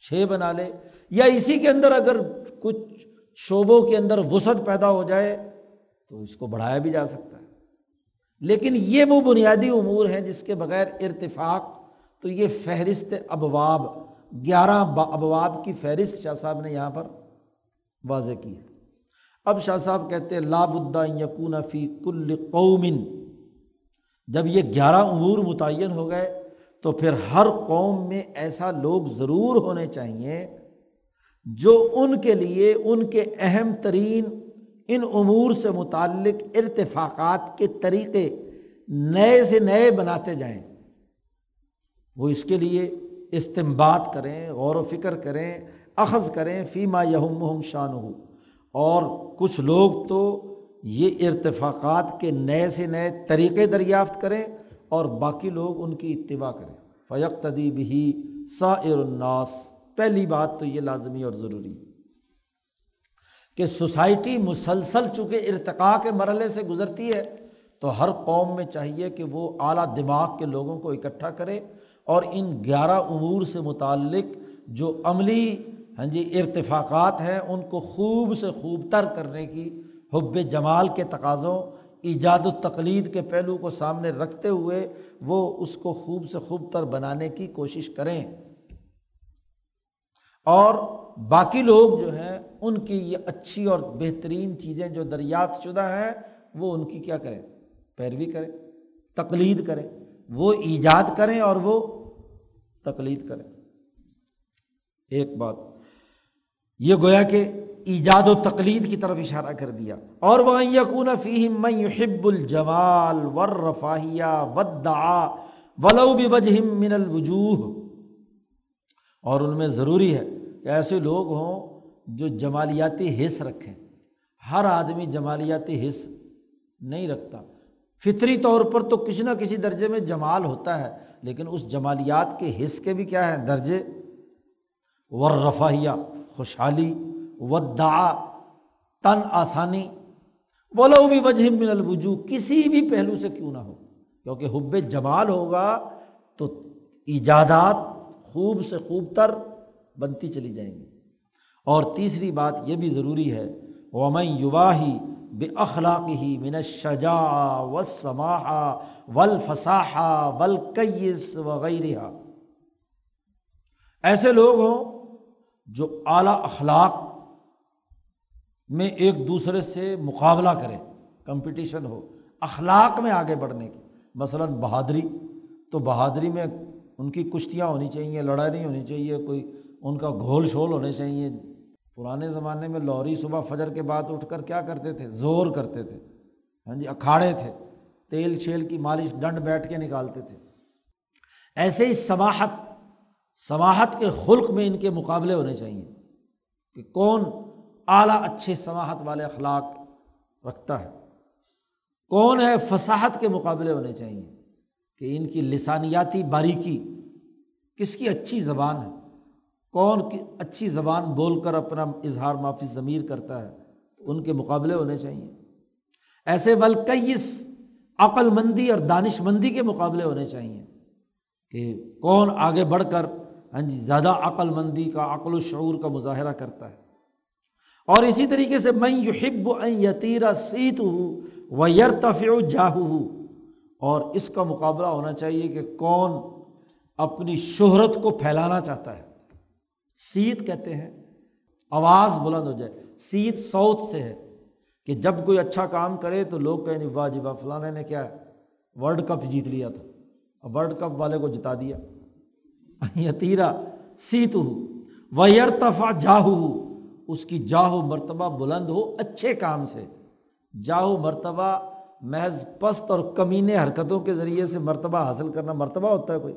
چھ بنا لے یا اسی کے اندر اگر کچھ شعبوں کے اندر وسعت پیدا ہو جائے تو اس کو بڑھایا بھی جا سکتا ہے۔ لیکن یہ وہ بنیادی امور ہیں جس کے بغیر ارتفاق تو یہ فہرست ابواب، گیارہ ابواب کی فہرست شاہ صاحب نے یہاں پر واضح کی ہے۔ اب شاہ صاحب کہتے ہیں لاب یقون فی کل قومن جب یہ گیارہ امور متعین ہو گئے تو پھر ہر قوم میں ایسا لوگ ضرور ہونے چاہیے جو ان کے لیے ان کے اہم ترین ان امور سے متعلق ارتفاقات کے طریقے نئے سے نئے بناتے جائیں۔ وہ اس کے لیے استمباد کریں، غور و فکر کریں، اخذ کریں، فیما یہم شان ہو اور کچھ لوگ تو یہ ارتفاقات کے نئے سے نئے طریقے دریافت کریں اور باقی لوگ ان کی اتباع کریں۔ فیق تدیب ہی سا الناس۔ پہلی بات تو یہ لازمی اور ضروری کہ سوسائٹی مسلسل چونکہ ارتقاء کے مرحلے سے گزرتی ہے، تو ہر قوم میں چاہیے کہ وہ اعلیٰ دماغ کے لوگوں کو اکٹھا کرے اور ان گیارہ امور سے متعلق جو عملی ہاں جی ارتفاقات ہیں، ان کو خوب سے خوب تر کرنے کی حب جمال کے تقاضوں، ایجاد و تقلید کے پہلو کو سامنے رکھتے ہوئے وہ اس کو خوب سے خوب تر بنانے کی کوشش کریں۔ اور باقی لوگ جو ہیں، ان کی یہ اچھی اور بہترین چیزیں جو دریافت شدہ ہیں، وہ ان کی کیا کریں؟ پیروی کریں، تقلید کریں، وہ ایجاد کریں اور وہ تقلید کریں۔ ایک بات، یہ گویا کہ ایجاد و تقلید کی طرف اشارہ کر دیا۔ اور وہ یقون فیم یحب الجمال ور رفاہیہ ودا ولو بھی من الوجوہ۔ اور ان میں ضروری ہے کہ ایسے لوگ ہوں جو جمالیاتی حص رکھیں۔ ہر آدمی جمالیاتی حص نہیں رکھتا۔ فطری طور پر تو کسی نہ کسی درجے میں جمال ہوتا ہے، لیکن اس جمالیات کے حص کے بھی کیا ہے درجے۔ ور رفاہیہ خوشحالی۔ ودا تن آسانی۔ بولو بھی وجہ من الوجو کسی بھی پہلو سے کیوں نہ ہو۔ کیونکہ حب جمال ہوگا تو ایجادات خوب سے خوب تر بنتی چلی جائیں گی۔ اور تیسری بات یہ بھی ضروری ہے، ومن یواہی بے اخلاق ہی من شجا و سماحا ول فساحا ول وغیرہ ایسے لوگ ہوں جو اعلیٰ اخلاق میں ایک دوسرے سے مقابلہ کریں، کمپٹیشن ہو، اخلاق میں آگے بڑھنے کی۔ مثلاً بہادری، تو بہادری میں ان کی کشتیاں ہونی چاہیے، لڑائی نہیں ہونی چاہیے، کوئی ان کا گھول شول ہونے چاہیے۔ پرانے زمانے میں لوری صبح فجر کے بعد اٹھ کر کیا کرتے تھے؟ زور کرتے تھے۔ ہاں جی اکھاڑے تھے۔ تیل چھیل کی مالش ڈنڈ بیٹھ کے نکالتے تھے۔ ایسے ہی سماہت سماہت کے خلق میں ان کے مقابلے ہونے چاہیے کہ کون اعلیٰ اچھے سماہت والے اخلاق رکھتا ہے۔ کون ہے فصاحت کے مقابلے ہونے چاہیے کہ ان کی لسانیاتی باریکی کس کی اچھی زبان ہے؟ کون کی اچھی زبان بول کر اپنا اظہار معافی ضمیر کرتا ہے، تو ان کے مقابلے ہونے چاہیے۔ ایسے بلکیس عقل مندی اور دانش مندی کے مقابلے ہونے چاہیے کہ کون آگے بڑھ کر ہاں جی زیادہ عقل مندی کا، عقل و شعور کا مظاہرہ کرتا ہے۔ اور اسی طریقے سے میں یحب یتیرا سیت ہوں و یرتفع جاہو اور اس کا مقابلہ ہونا چاہیے کہ کون اپنی شہرت کو پھیلانا چاہتا ہے۔ سیت کہتے ہیں، آواز بلند ہو جائے۔ سیت سوت سے ہے کہ جب کوئی اچھا کام کرے تو لوگ کہیں نہیں واہ جی واہ، فلانے نے کیا ہے ورلڈ کپ جیت لیا تھا۔ اور ورلڈ کپ والے کو جتا دیا۔ یتیرا سیت ہو۔ و یرتفا جاہو اس کی جاہو مرتبہ بلند ہو اچھے کام سے۔ جاہو مرتبہ محض پست اور کمینے حرکتوں کے ذریعے سے مرتبہ حاصل کرنا مرتبہ ہوتا ہے کوئی۔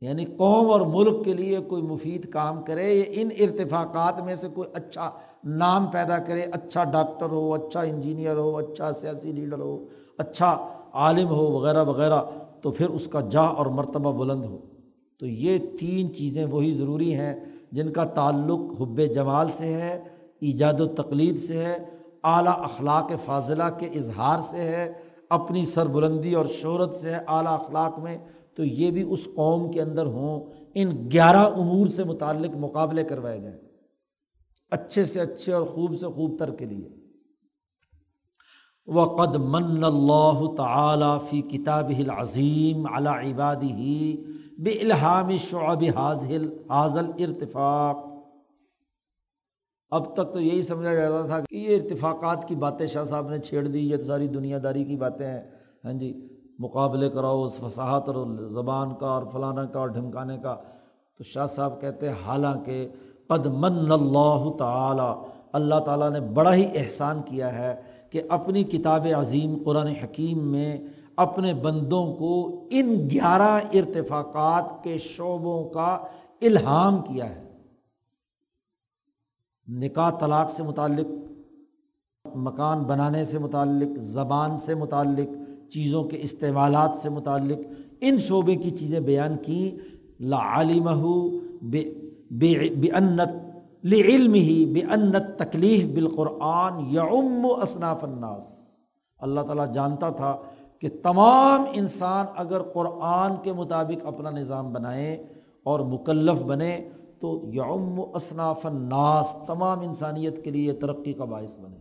یعنی قوم اور ملک کے لیے کوئی مفید کام کرے یا ان ارتفاقات میں سے کوئی اچھا نام پیدا کرے اچھا ڈاکٹر ہو اچھا انجینئر ہو اچھا سیاسی لیڈر ہو اچھا عالم ہو، وغیرہ وغیرہ، تو پھر اس کا جا اور مرتبہ بلند ہو۔ تو یہ تین چیزیں وہی ضروری ہیں جن کا تعلق حب جمال سے ہے، ایجاد و تقلید سے ہے، اعلیٰ اخلاق فاضلہ کے اظہار سے ہے، اپنی سربلندی اور شہرت سے ہے اعلیٰ اخلاق میں۔ تو یہ بھی اس قوم کے اندر ہوں، ان گیارہ امور سے متعلق مقابلے کروائے جائیں۔ اچھے سے اچھے اور خوب سے خوب تر کے لیے۔ و قد من اللہ تعالیٰ فی کتاب عظیم علی عبادی بے الحام شعب حاضل حاضل ارتفاق اب تک تو یہی سمجھا جاتا تھا کہ یہ ارتفاقات کی باتیں شاہ صاحب نے چھیڑ دی، یہ تو ساری دنیا داری کی باتیں ہیں۔ ہاں جی مقابلے کراؤ، اس فصاحت اور زبان کا اور فلانا کا اور ڈھمکانے کا۔ تو شاہ صاحب کہتے ہیں، حالانکہ قد من اللہ تعالیٰ اللہ تعالیٰ نے بڑا ہی احسان کیا ہے کہ اپنی کتاب عظیم قرآن حکیم میں اپنے بندوں کو ان گیارہ ارتفاقات کے شعبوں کا الہام کیا ہے۔ نکاح طلاق سے متعلق، مکان بنانے سے متعلق، زبان سے متعلق چیزوں کے استعمالات سے متعلق ان شعبے کی چیزیں بیان کی لعالمہ بے انت لعلم ہی بے انت تکلیف بالقرآن یعم اصناف الناس۔ اللہ تعالیٰ جانتا تھا کہ تمام انسان اگر قرآن کے مطابق اپنا نظام بنائیں اور مکلف بنے تو یوم و اصناف الناس تمام انسانیت کے لیے ترقی کا باعث بنے۔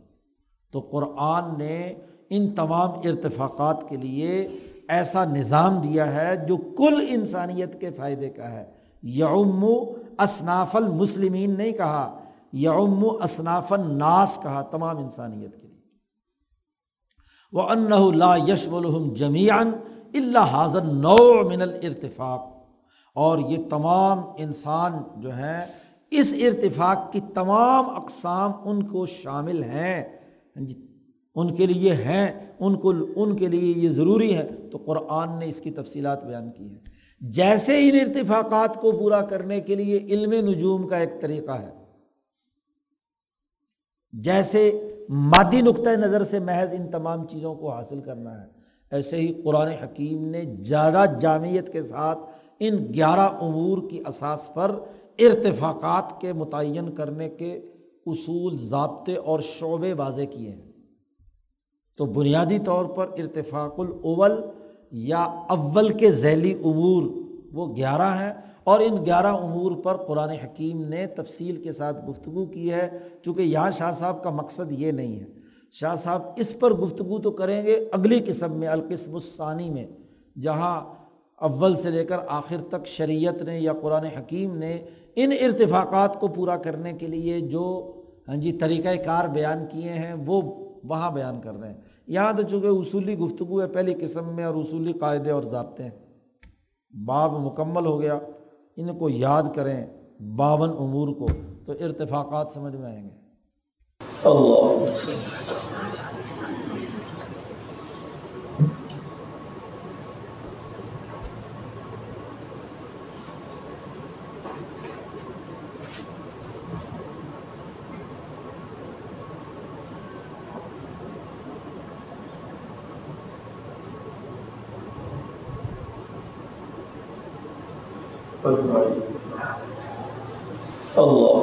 تو قرآن نے ان تمام ارتفاقات کے لیے ایسا نظام دیا ہے جو کل انسانیت کے فائدے کا ہے۔ یوم اصناف المسلمین نہیں کہا یوم اصناف الناس کہا تمام انسانیت کے لیے۔ وہ ان ان کے لیے ہیں، ان کو، ان کے لیے یہ ضروری ہے۔ تو قرآن نے اس کی تفصیلات بیان کی ہیں۔ جیسے ان ارتفاقات کو پورا کرنے کے لیے علم نجوم کا ایک طریقہ ہے۔ جیسے مادی نقطۂ نظر سے محض ان تمام چیزوں کو حاصل کرنا ہے۔ ایسے ہی قرآن حکیم نے زیادہ جامعت کے ساتھ ان گیارہ امور کی اساس پر ارتفاقات کے متعین کرنے کے اصول، ضابطے اور شعبے واضح کیے ہیں۔ تو بنیادی طور پر ارتفاق الاول یا اول کے ذیلی امور وہ گیارہ ہیں اور ان گیارہ امور پر قرآن حکیم نے تفصیل کے ساتھ گفتگو کی ہے، چونکہ یہاں شاہ صاحب کا مقصد یہ نہیں ہے۔ شاہ صاحب اس پر گفتگو تو کریں گے اگلی قسم میں، القسم الثانی میں، جہاں اول سے لے کر آخر تک شریعت نے یا قرآن حکیم نے ان ارتفاقات کو پورا کرنے کے لیے جو ہاں جی طریقۂ کار بیان کیے ہیں، وہ وہاں بیان کر رہے ہیں۔ یہاں تو چونکہ اصولی گفتگو ہے، پہلی قسم میں اور اصولی قاعدے اور ضابطے ہیں۔ باب مکمل ہو گیا، ان کو یاد کریں باون امور کو، تو ارتفاقات سمجھ میں آئیں گے۔ اللہ۔ اللہ